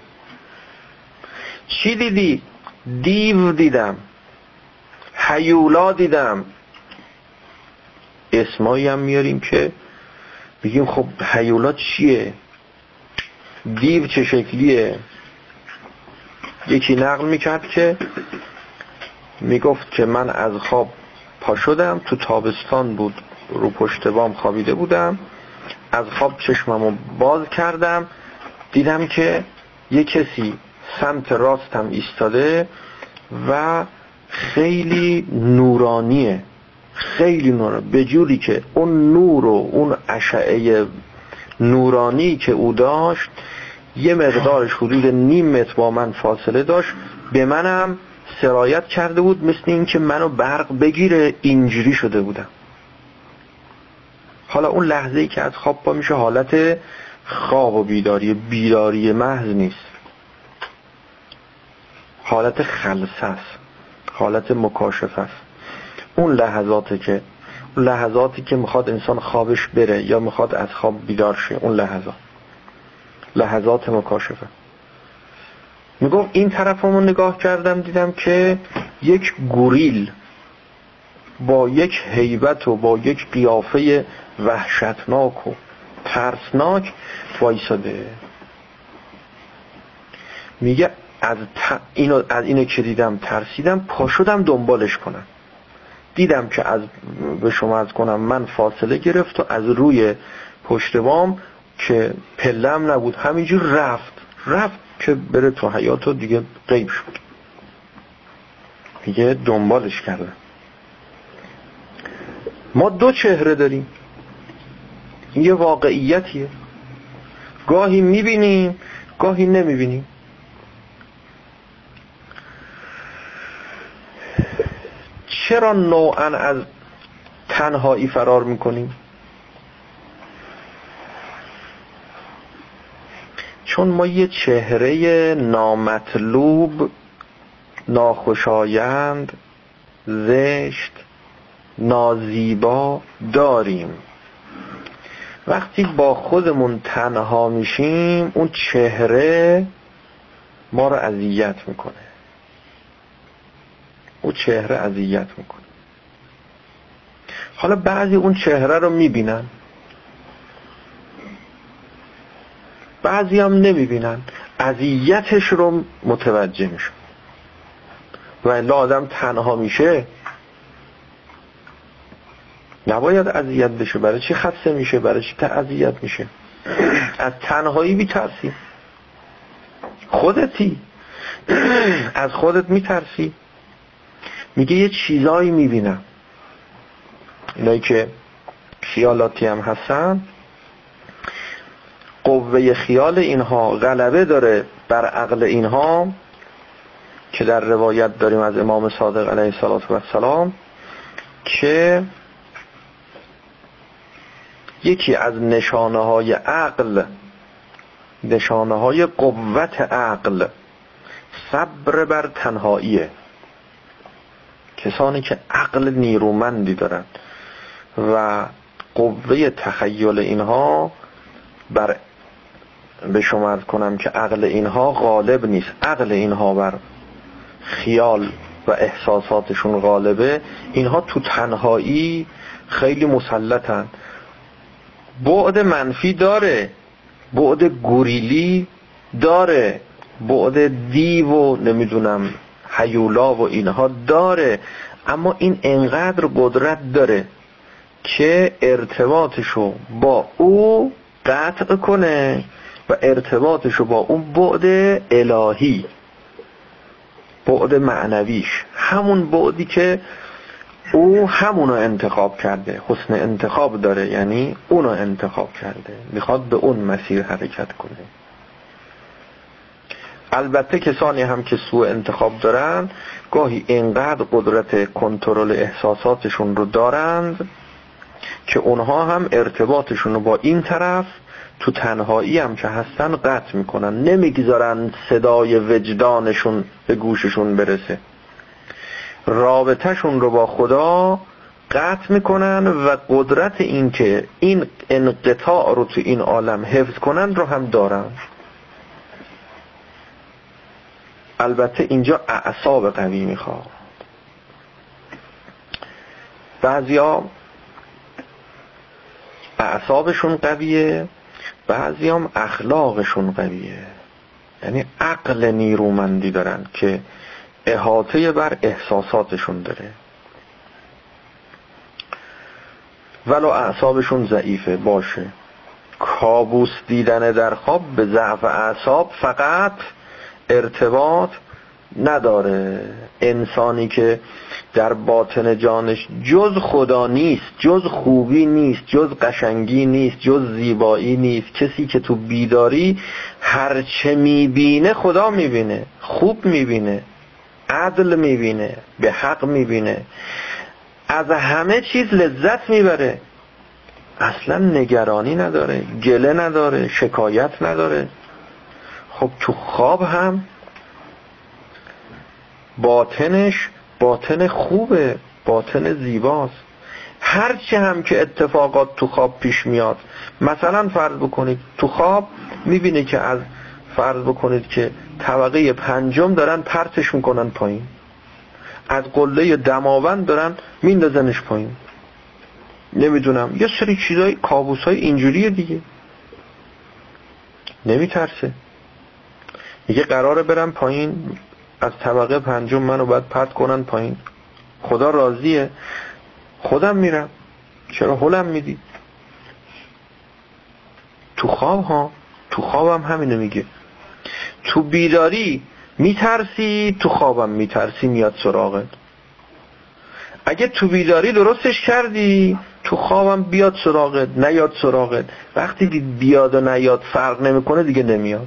چی دیدی؟ دیو دیدم. حیولا دیدم. اسمایی هم میاریم که بگیم خب حیولا چیه؟ دیو چه شکلیه؟ یکی نقل می‌کرد که می‌گفت که من از خواب پا شدم تو تابستان بود رو پشت بام خوابیده بودم از خواب چشممو باز کردم دیدم که یه کسی سمت راستم ایستاده و خیلی نورانیه. خیلی نورانیه به جوری که اون نور و اون اشعه نورانی که او داشت یه مقدارش حدود نیم متر با من فاصله داشت. به منم سرایت کرده بود مثل این که منو برق بگیره اینجوری شده بودم. حالا اون لحظه ای که از خواب پا میشه حالت خواب و بیداری. بیداری محض نیست. حالت خلصه است. حالت مکاشفه است. اون لحظاته که اون لحظاتی که می‌خواد انسان خوابش بره یا می‌خواد از خواب بیدار شه اون لحظات. لحظات مکاشفه. میگم این طرفمو نگاه کردم دیدم که یک گوریل با یک حیبت و با یک قیافه وحشتناک و ترسناک وایساده. میگه از, اینو از اینو که دیدم ترسیدم پا شدم دنبالش کنم. دیدم که از به شما از کنم من فاصله گرفت و از روی پشت بام که پلم نبود همینجور رفت. رفت که بره تو حیات و دیگه غیب شد. دیگه دنبالش کردم ما دو چهره داریم. یه واقعیتیه. گاهی می‌بینیم گاهی نمی‌بینیم. چرا نوعا از تنهایی فرار می‌کنیم؟ چون ما یه چهره نامطلوب ناخوشایند زشت نازیبا داریم. وقتی با خودمون تنها میشیم اون چهره ما رو اذیت می‌کنه. اون چهره اذیت می‌کنه. حالا بعضی اون چهره رو می‌بینن. بعضی هم نمی‌بینن. اذیتش رو متوجه میشن. و الا آدم تنها میشه. نباید اذیت بشه. برای چی خسته میشه؟ برای چی اذیت میشه؟ از تنهایی میترسی. خودتی. از خودت میترسی. میگه یه چیزایی می‌بینم. اینایی که خیالاتی هم هستن قوه خیال اینها غلبه داره بر عقل اینها که در روایت داریم از امام صادق علیه السلام که یکی از نشانه های عقل نشانه های قوت عقل صبر بر تنهاییه. کسانی که عقل نیرومندی دارند و قوه تخیل اینها بر به شما کنم که عقل اینها غالب نیست. عقل اینها بر خیال و احساساتشون غالبه. اینها تو تنهایی خیلی مسلطن. بعد منفی داره. بعد گوریلی داره. بعد دیو و نمی‌دونم حیولا و اینها داره اما این انقدر قدرت داره که ارتباطشو با او قطع کنه و ارتباطشو با اون بعد الهی بعد معنویش. همون بعدی که او همونو انتخاب کرده حسن انتخاب داره یعنی اونو انتخاب کرده. می‌خواد به اون مسیر حرکت کنه. البته کسانی هم که سوء انتخاب دارن گاهی اینقدر قدرت کنترل احساساتشون رو دارند که اونها هم ارتباطشون رو با این طرف تو تنهایی هم که هستن قطع می‌کنن. نمی‌گذارن صدای وجدانشون به گوششون برسه. رابطهشون رو با خدا قطع می‌کنن و قدرت این که این انقطاع رو تو این عالم حفظ کنن رو هم دارن. البته اینجا اعصاب قوی می‌خواد. بعضیا اعصابشون قویه بعضی هم اخلاقشون قویه. یعنی عقل نیرومندی دارن که احاطه بر احساساتشون داره. ولو اعصابشون ضعیفه باشه. کابوس دیدن در خواب به ضعف اعصاب فقط ارتباط نداره. انسانی که در باطن جانش جز خدا نیست جز خوبی نیست جز قشنگی نیست جز زیبایی نیست. کسی که تو بیداری هرچه می‌بینه خدا می‌بینه خوب می‌بینه عدل می‌بینه به حق می‌بینه. از همه چیز لذت می‌بره. اصلا نگرانی نداره گله نداره شکایت نداره. خب تو خواب هم باطنش باطن خوبه باطن زیباست. هرچه هم که اتفاقات تو خواب پیش میاد مثلا فرض بکنید تو خواب می‌بینه که از فرض بکنید که طبقه پنجم دارن پرتش می‌کنن پایین. از قله دماوند دارن میندازنش پایین. نمی‌دونم یه سری چیزای کابوس های اینجوریه دیگه. نمیترسه. میگه قراره برم پایین از طبقه پنجم منو باید پرت کنن پایین. خدا راضیه. خودم میرم. چرا حلم میدی؟ تو خواب ها. تو خوابم همینو میگه. تو بیداری میترسی تو خوابم میترسی میاد سراغت. اگه تو بیداری درستش کردی تو خوابم بیاد سراغت نیاد سراغت. وقتی بیاد و نیاد فرق نمی‌کنه دیگه نمیاد.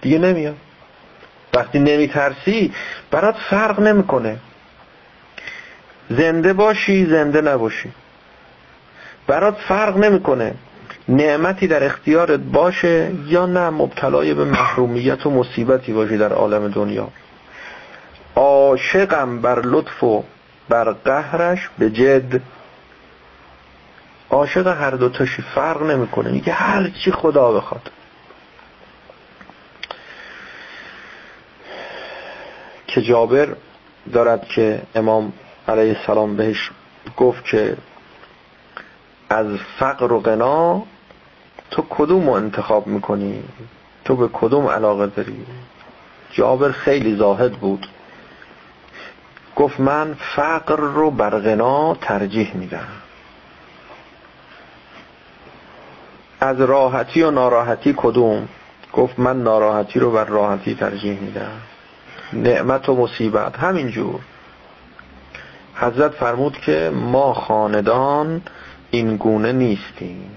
دیگه نمیاد. وقتی نمیترسی برات فرق نمی‌کنه. زنده باشی زنده نباشی. برات فرق نمی‌کنه. نعمتی در اختیارت باشه یا نه مبتلای به محرومیت و مصیبتی باشی در عالم دنیا. عاشقم بر لطف و بر قهرش به جد. عاشق هر دوتاشی فرق نمی‌کنه. میگه هر چی خدا بخواد. جابر دارد که امام علیه السلام بهش گفت که از فقر و غنا تو کدوم رو انتخاب می‌کنی؟ تو به کدوم علاقه داری؟ جابر خیلی زاهد بود. گفت من فقر رو بر غنا ترجیح میدم از راحتی و ناراحتی کدوم؟ گفت من ناراحتی رو بر راحتی ترجیح میدم نعمت و مصیبت. همینجور. حضرت فرمود که ما خاندان این گونه نیستیم.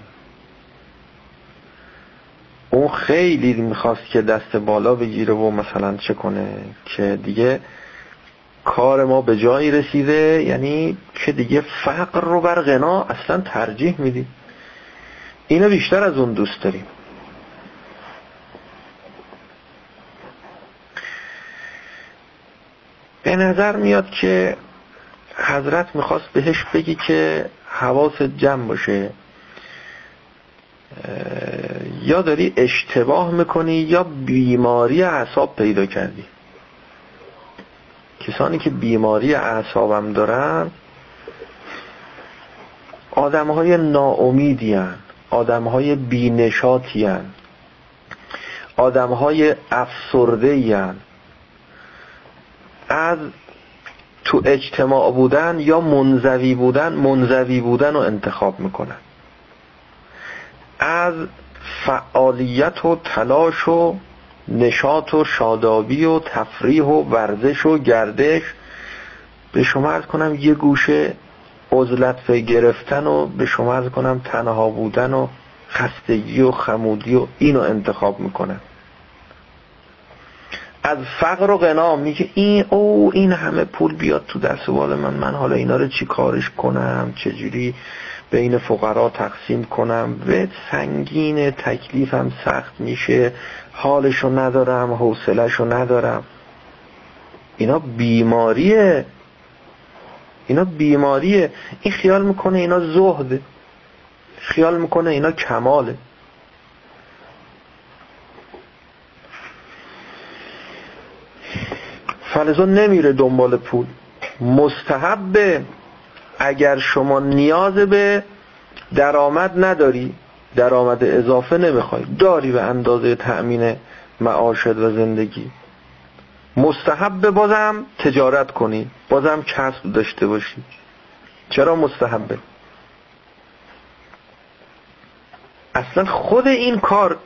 اون خیلی می‌خواست که دست بالا بگیره و مثلا چه کنه که دیگه کار ما به جایی رسیده یعنی که دیگه فقر رو بر غنا اصلا ترجیح میدیم. اینو بیشتر از اون دوست داریم. به نظر میاد که حضرت می‌خواست بهش بگی که حواس جمع باشه یا داری اشتباه می‌کنی یا بیماری اعصاب پیدا کردی کسانی که بیماری اعصابم دارن آدم های ناامیدی هن. آدم های بینشاتی هن. آدم های افسرده هن. از تو اجتماع بودن یا منزوی بودن منزوی بودن رو انتخاب می‌کنن. از فعالیت و تلاش و نشاط و شادابی و تفریح و ورزش و گردش به شما از کنم یه گوشه عزلت گرفتن و به شما از کنم تنها بودن و خستگی و خمودی و اینو انتخاب می‌کنن. از فقر و غنا میگه این او این همه پول بیاد تو دست بال من من حالا اینا رو چی کارش کنم؟ چجوری بین فقرا تقسیم کنم؟ و سنگین تکلیفم سخت میشه حالشو ندارم حوصلهشو ندارم. اینا بیماریه. اینا بیماریه. این خیال می‌کنه اینا زهده خیال می‌کنه اینا کماله. فلزا نمیره دنبال پول. مستحبه اگر شما نیاز به درآمد نداری درآمد اضافه نمی‌خوای. داری به اندازه تأمین معاشت و زندگی. مستحب بازم تجارت کنی بازم کسب داشته باشی. چرا مستحبه؟ اصلا خود این کار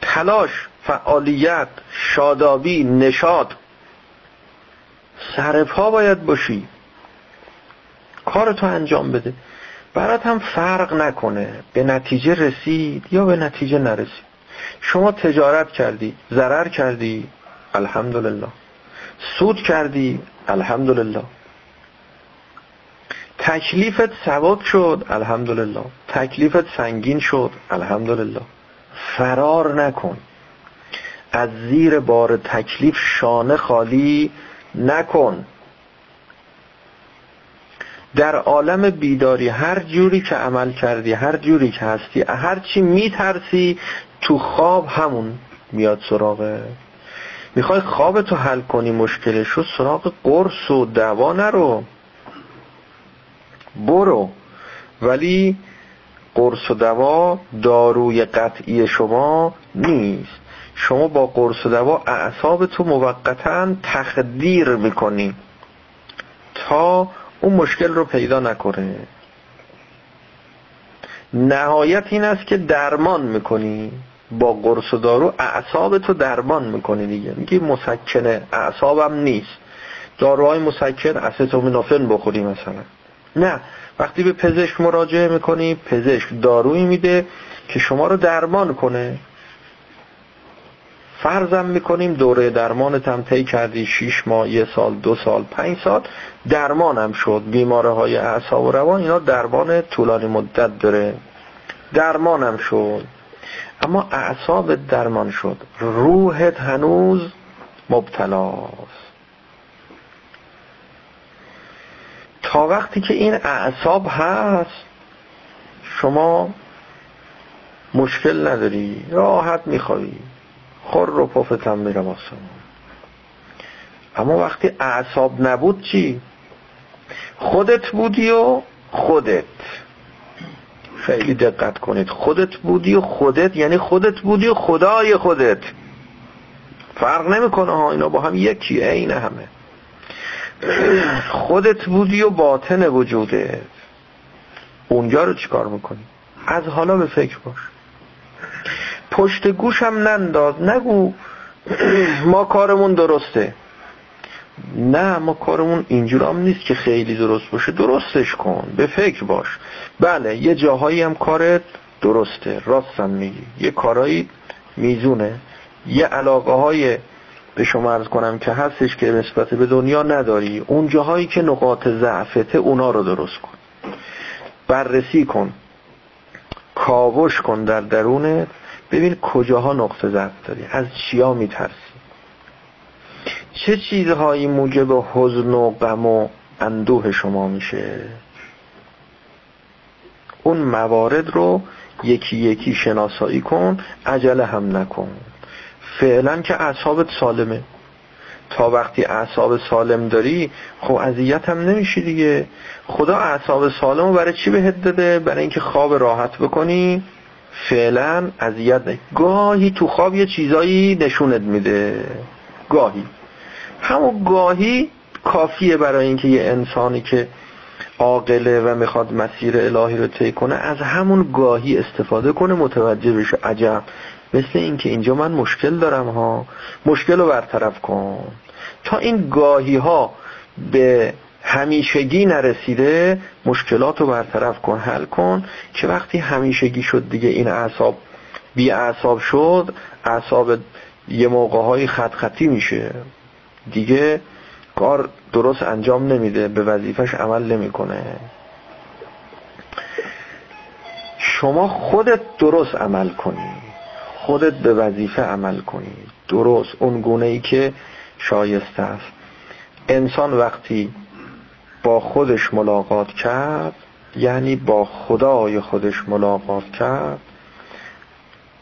تلاش فعالیت شادابی نشاد سرپا باید باشی. کارتو انجام بده. برات هم فرق نکنه. به نتیجه رسید یا به نتیجه نرسید. شما تجارت کردی ضرر کردی الحمدلله. سود کردی الحمدلله. تکلیفت سواد شد الحمدلله. تکلیفت سنگین شد الحمدلله. فرار نکن. از زیر بار تکلیف شانه خالی نکن. در عالم بیداری هر جوری که عمل کردی هر جوری که هستی هر چی میترسی تو خواب همون میاد سراغه می‌خوای خوابتو حل کنی مشکلش رو سراغ قرص و دوا نرو. برو. ولی قرص و دوا داروی قطعی شما نیست. شما با قرص و دوا اعصاب تو موقتا تخدیر می‌کنی تا اون مشکل رو پیدا نکنه. نهایت این است که درمان می‌کنی. با قرص و دارو اعصاب تو درمان می‌کنی دیگه. میگی مسکنه. اعصابم نیست. داروهای مسکن استامینوفن بخوری مثلا. نه. وقتی به پزشک مراجعه می‌کنی پزشک دارویی میده که شما رو درمان کنه. فرضم می‌کنیم دوره درمانت هم طی کردی 6 ماه یه سال دو سال پنج سال درمانم شد. بیماره های اعصاب و روان اینا درمان طولانی مدت داره. درمانم شد. اما اعصاب درمان شد. روحت هنوز مبتلاست تا وقتی که این اعصاب هست شما مشکل نداری. راحت میخوایی خور رو پفتم میرم آسمان. اما وقتی اعصاب نبود چی؟ خودت بودی و خودت. خیلی دقت کنید. خودت بودی و خودت یعنی خودت بودی و خدای خودت. فرق نمی‌کنه ها اینا با هم یکی عین همه. خودت بودی و باطن وجودت. اونجا رو چیکار می‌کنی؟ از حالا به فکر باش. پشت گوشم ننداز. نگو. ما کارمون درسته. نه ما کارمون اینجور هم نیست که خیلی درست باشه. درستش کن. به فکر باش. بله یه جاهایی هم کارت درسته. راستم میگی. یه کارایی میزونه. یه علاقه های به شما ارز کنم که هستش که نسبت به دنیا نداری. اون جاهایی که نقاط ضعفته اونا رو درست کن. بررسی کن. کاوش کن در درونت ببین کجاها نقطه ضعف داری. از چیا میترسی؟ چه چیزهایی موجب حزن و غم و اندوه شما میشه؟ اون موارد رو یکی یکی شناسایی کن عجله هم نکن. فعلا که اعصابت سالمه. تا وقتی اعصاب سالم داری خب اذیت هم نمیشی دیگه. خدا اعصاب سالم برای چی بهت داده؟ برای اینکه خواب راحت بکنی فعلا اذیت گاهی تو خواب یه چیزایی نشونت میده. گاهی. همون گاهی کافیه برای اینکه یه انسانی که عاقله و می‌خواد مسیر الهی رو طی کنه از همون گاهی استفاده کنه متوجه بشه عجب. مثل اینکه اینجا من مشکل دارم ها. مشکل رو برطرف کن. تا این گاهی ها به همیشگی نرسیده مشکلات رو برطرف کن حل کن. که وقتی همیشگی شد دیگه این اعصاب بی اعصاب شد اعصاب یه موقع های خط خطی میشه. دیگه کار درست انجام نمیده به وظیفش عمل نمی‌کنه. شما خودت درست عمل کنی. خودت به وظیفه عمل کنی. درست. اون گونه ای که شایسته است. انسان وقتی با خودش ملاقات کرد یعنی با خدای خودش ملاقات کرد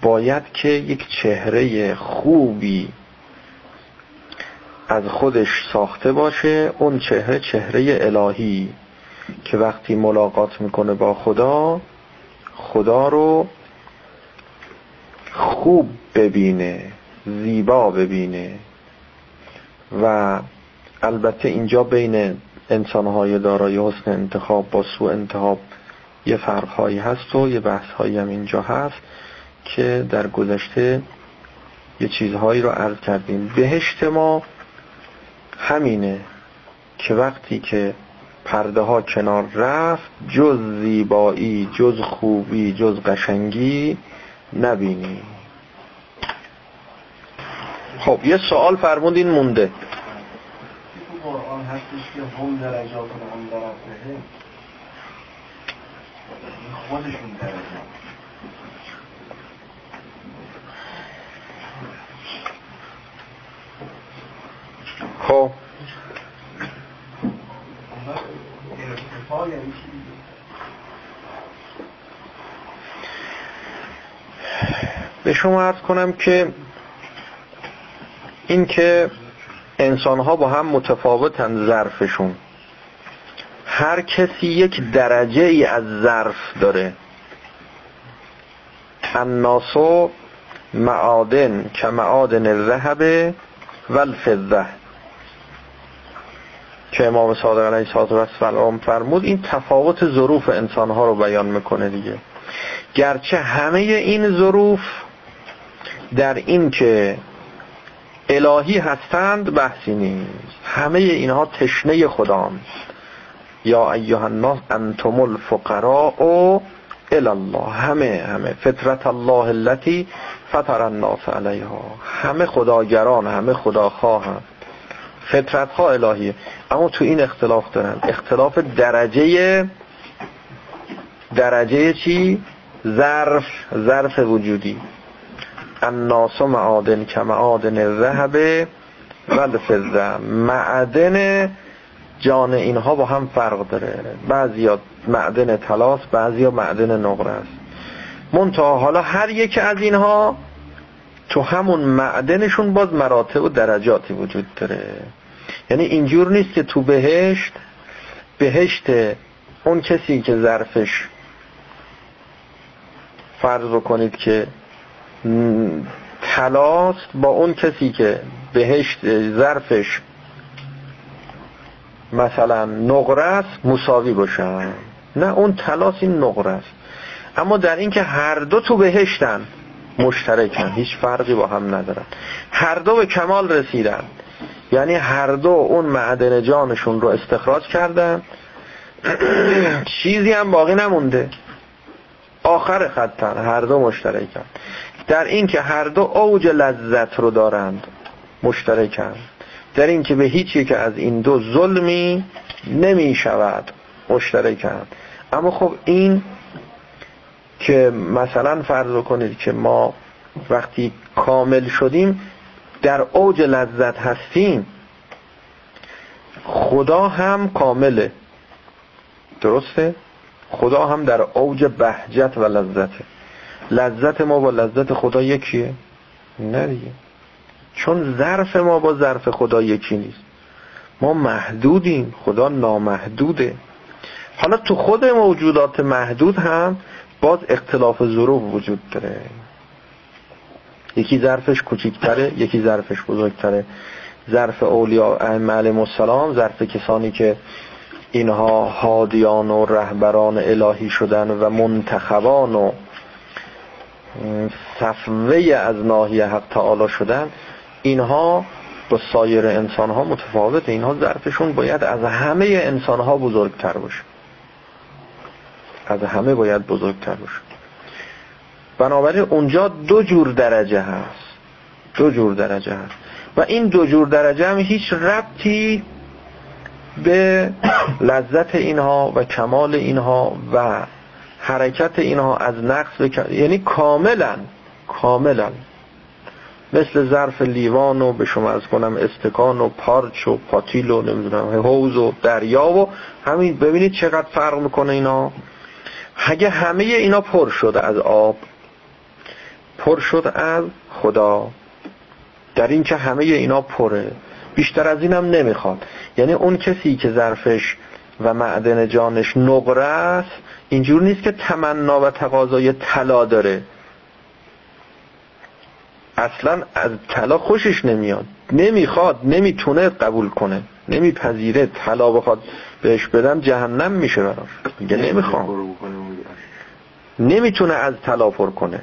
باید که یک چهره خوبی از خودش ساخته باشه اون چهره چهره الهی که وقتی ملاقات می‌کنه با خدا خدا رو خوب ببینه زیبا ببینه. و البته اینجا بین انسانهای دارای حسن انتخاب با سوء انتخاب یه فرقهایی هست و یه بحثهایی هم اینجا هست که در گذشته یه چیزهایی رو عرض کردیم. بهشت ما همینه که وقتی که پرده ها کنار رفت جز زیبایی جز خوبی جز قشنگی نبینی. خب یه سوال فرمودین مونده. هستش که هم درجات هم درجه خودشون درجات. خب. به شما عرض کنم که این که انسان ها با هم متفاوتن ظرفشون. هر کسی یک درجه ای از ظرف داره. الناسو معادن که معادن الذهب و الفضه که امام صادق علیه السلام فرمود این تفاوت ظروف انسان ها رو بیان می‌کنه دیگه. گرچه همه این ظروف در این که الهی هستند بحثی نیست. همه اینها تشنه خدان یا ایها الناس انتم الفقراء الله همه همه. فطرت الله التي فطر الناس علیها. همه خداگران همه خداخواهند. فطرت ها الهیه. اما تو این اختلاف دارن. اختلاف درجه درجه چی؟ ظرف ظرف وجودی. الناس معادن که معادن الذهب و الفضه معدن جان اینها با هم فرق داره. بعضی معدن تلاس بعضی معدن نقره است. منتها حالا هر یک از اینها تو همون معدنشون باز مراتب و درجاتی وجود داره. یعنی اینجور نیست که تو بهشت بهشت اون کسی که ظرفش فرض کنید که تلاست با اون کسی که بهشت ظرفش مثلا نقره است مساوی باشن. نه اون تلاس این نقره است. اما در اینکه هر دو تو بهشتن مشترکن هیچ فرقی با هم ندارن. هر دو به کمال رسیدن. یعنی هر دو اون معدن جانشون رو استخراج کردن. چیزی هم باقی نمونده. آخر خطن هر دو مشترکن. در اینکه هر دو اوج لذت رو دارند مشترکن در اینکه به هیچ یک از این دو ظلمی نمی شود مشترکن اما خب این که مثلا فرض کنید که ما وقتی کامل شدیم در اوج لذت هستیم خدا هم کامله. درسته؟ خدا هم در اوج بهجت و لذته. لذت ما با لذت خدا یکیه؟ نه دیگه. چون ظرف ما با ظرف خدا یکی نیست. ما محدودیم. خدا نامحدوده. حالا تو خود موجودات محدود هم باز اختلاف ظروف وجود داره. یکی ظرفش کوچیکتره یکی ظرفش بزرگتره. ظرف اولیاء ائمه علیهم السلام ظرف کسانی که اینها هادیان و رهبران الهی شدن و منتخبان و صفوه از ناحیه حق تعالی شدن اینها با سایر انسان ها متفاوته. اینها ظرفشون باید از همه انسان ها بزرگتر باشه. از همه باید بزرگتر باشه. بنابراین اونجا دو جور درجه هست. دو جور درجه هست. و این دو جور درجه هم هیچ ربطی به لذت اینها و کمال اینها و حرکت اینها از نقص بکن یعنی کاملا کاملا. مثل ظرف لیوان و به شما از کنم استکان و پارچ و پاتیل و نمی‌دونم حوز و دریا و همین. ببینید چقدر فرق می‌کنه اینا. اگه همه اینا پر شده از آب پر شد از خدا در این که همه اینا پره بیشتر از اینم نمی‌خواد. یعنی اون کسی که ظرفش و معدن جانش نقره است اینجور نیست که تمنا و تقاضای طلا داره. اصلا از طلا خوشش نمیاد. نمی‌خواد نمی‌تونه قبول کنه. نمیپذیره. طلا بخواد بهش بدم جهنم میشه براش. میگه نمی‌خوام. نمی‌تونه از طلا پر کنه.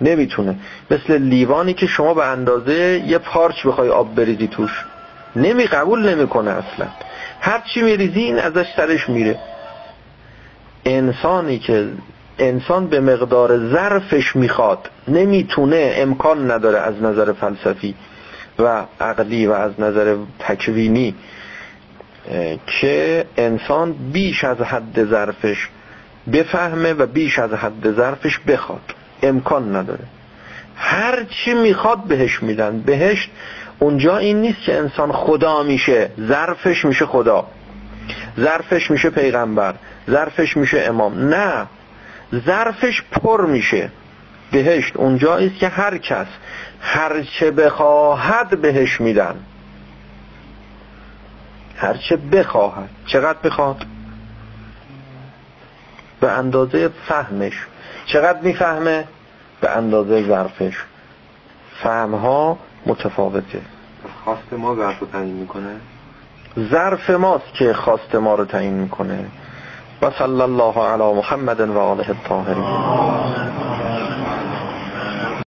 نمی‌تونه. مثل لیوانی که شما به اندازه یه پارچ بخوای آب بریزی توش. نمی قبول نمی‌کنه اصلا. هر چی میریزی این ازش سرش میره. انسانی که انسان به مقدار ظرفش می‌خواد نمی‌تونه امکان نداره از نظر فلسفی و عقلی و از نظر تکوینی که انسان بیش از حد ظرفش بفهمه و بیش از حد ظرفش بخواد. امکان نداره. هر چی می‌خواد بهش میدن. بهشت اونجا این نیست که انسان خدا میشه ظرفش میشه خدا. ظرفش میشه پیغمبر ظرفش میشه امام. نه ظرفش پر میشه. بهشت اونجاییست که هر کس هر چه بخواهد بهش میدن. هر چه بخواهد. چقدر بخواد؟ به اندازه فهمش. چقدر می‌فهمه؟ به اندازه ظرفش. فهمها متفاوته. خواست ما ظرف رو تعیین می‌کنه؟ ظرف ماست که خواست ما رو تعیین می‌کنه. و صلی الله علی محمد و آله الطاهرین.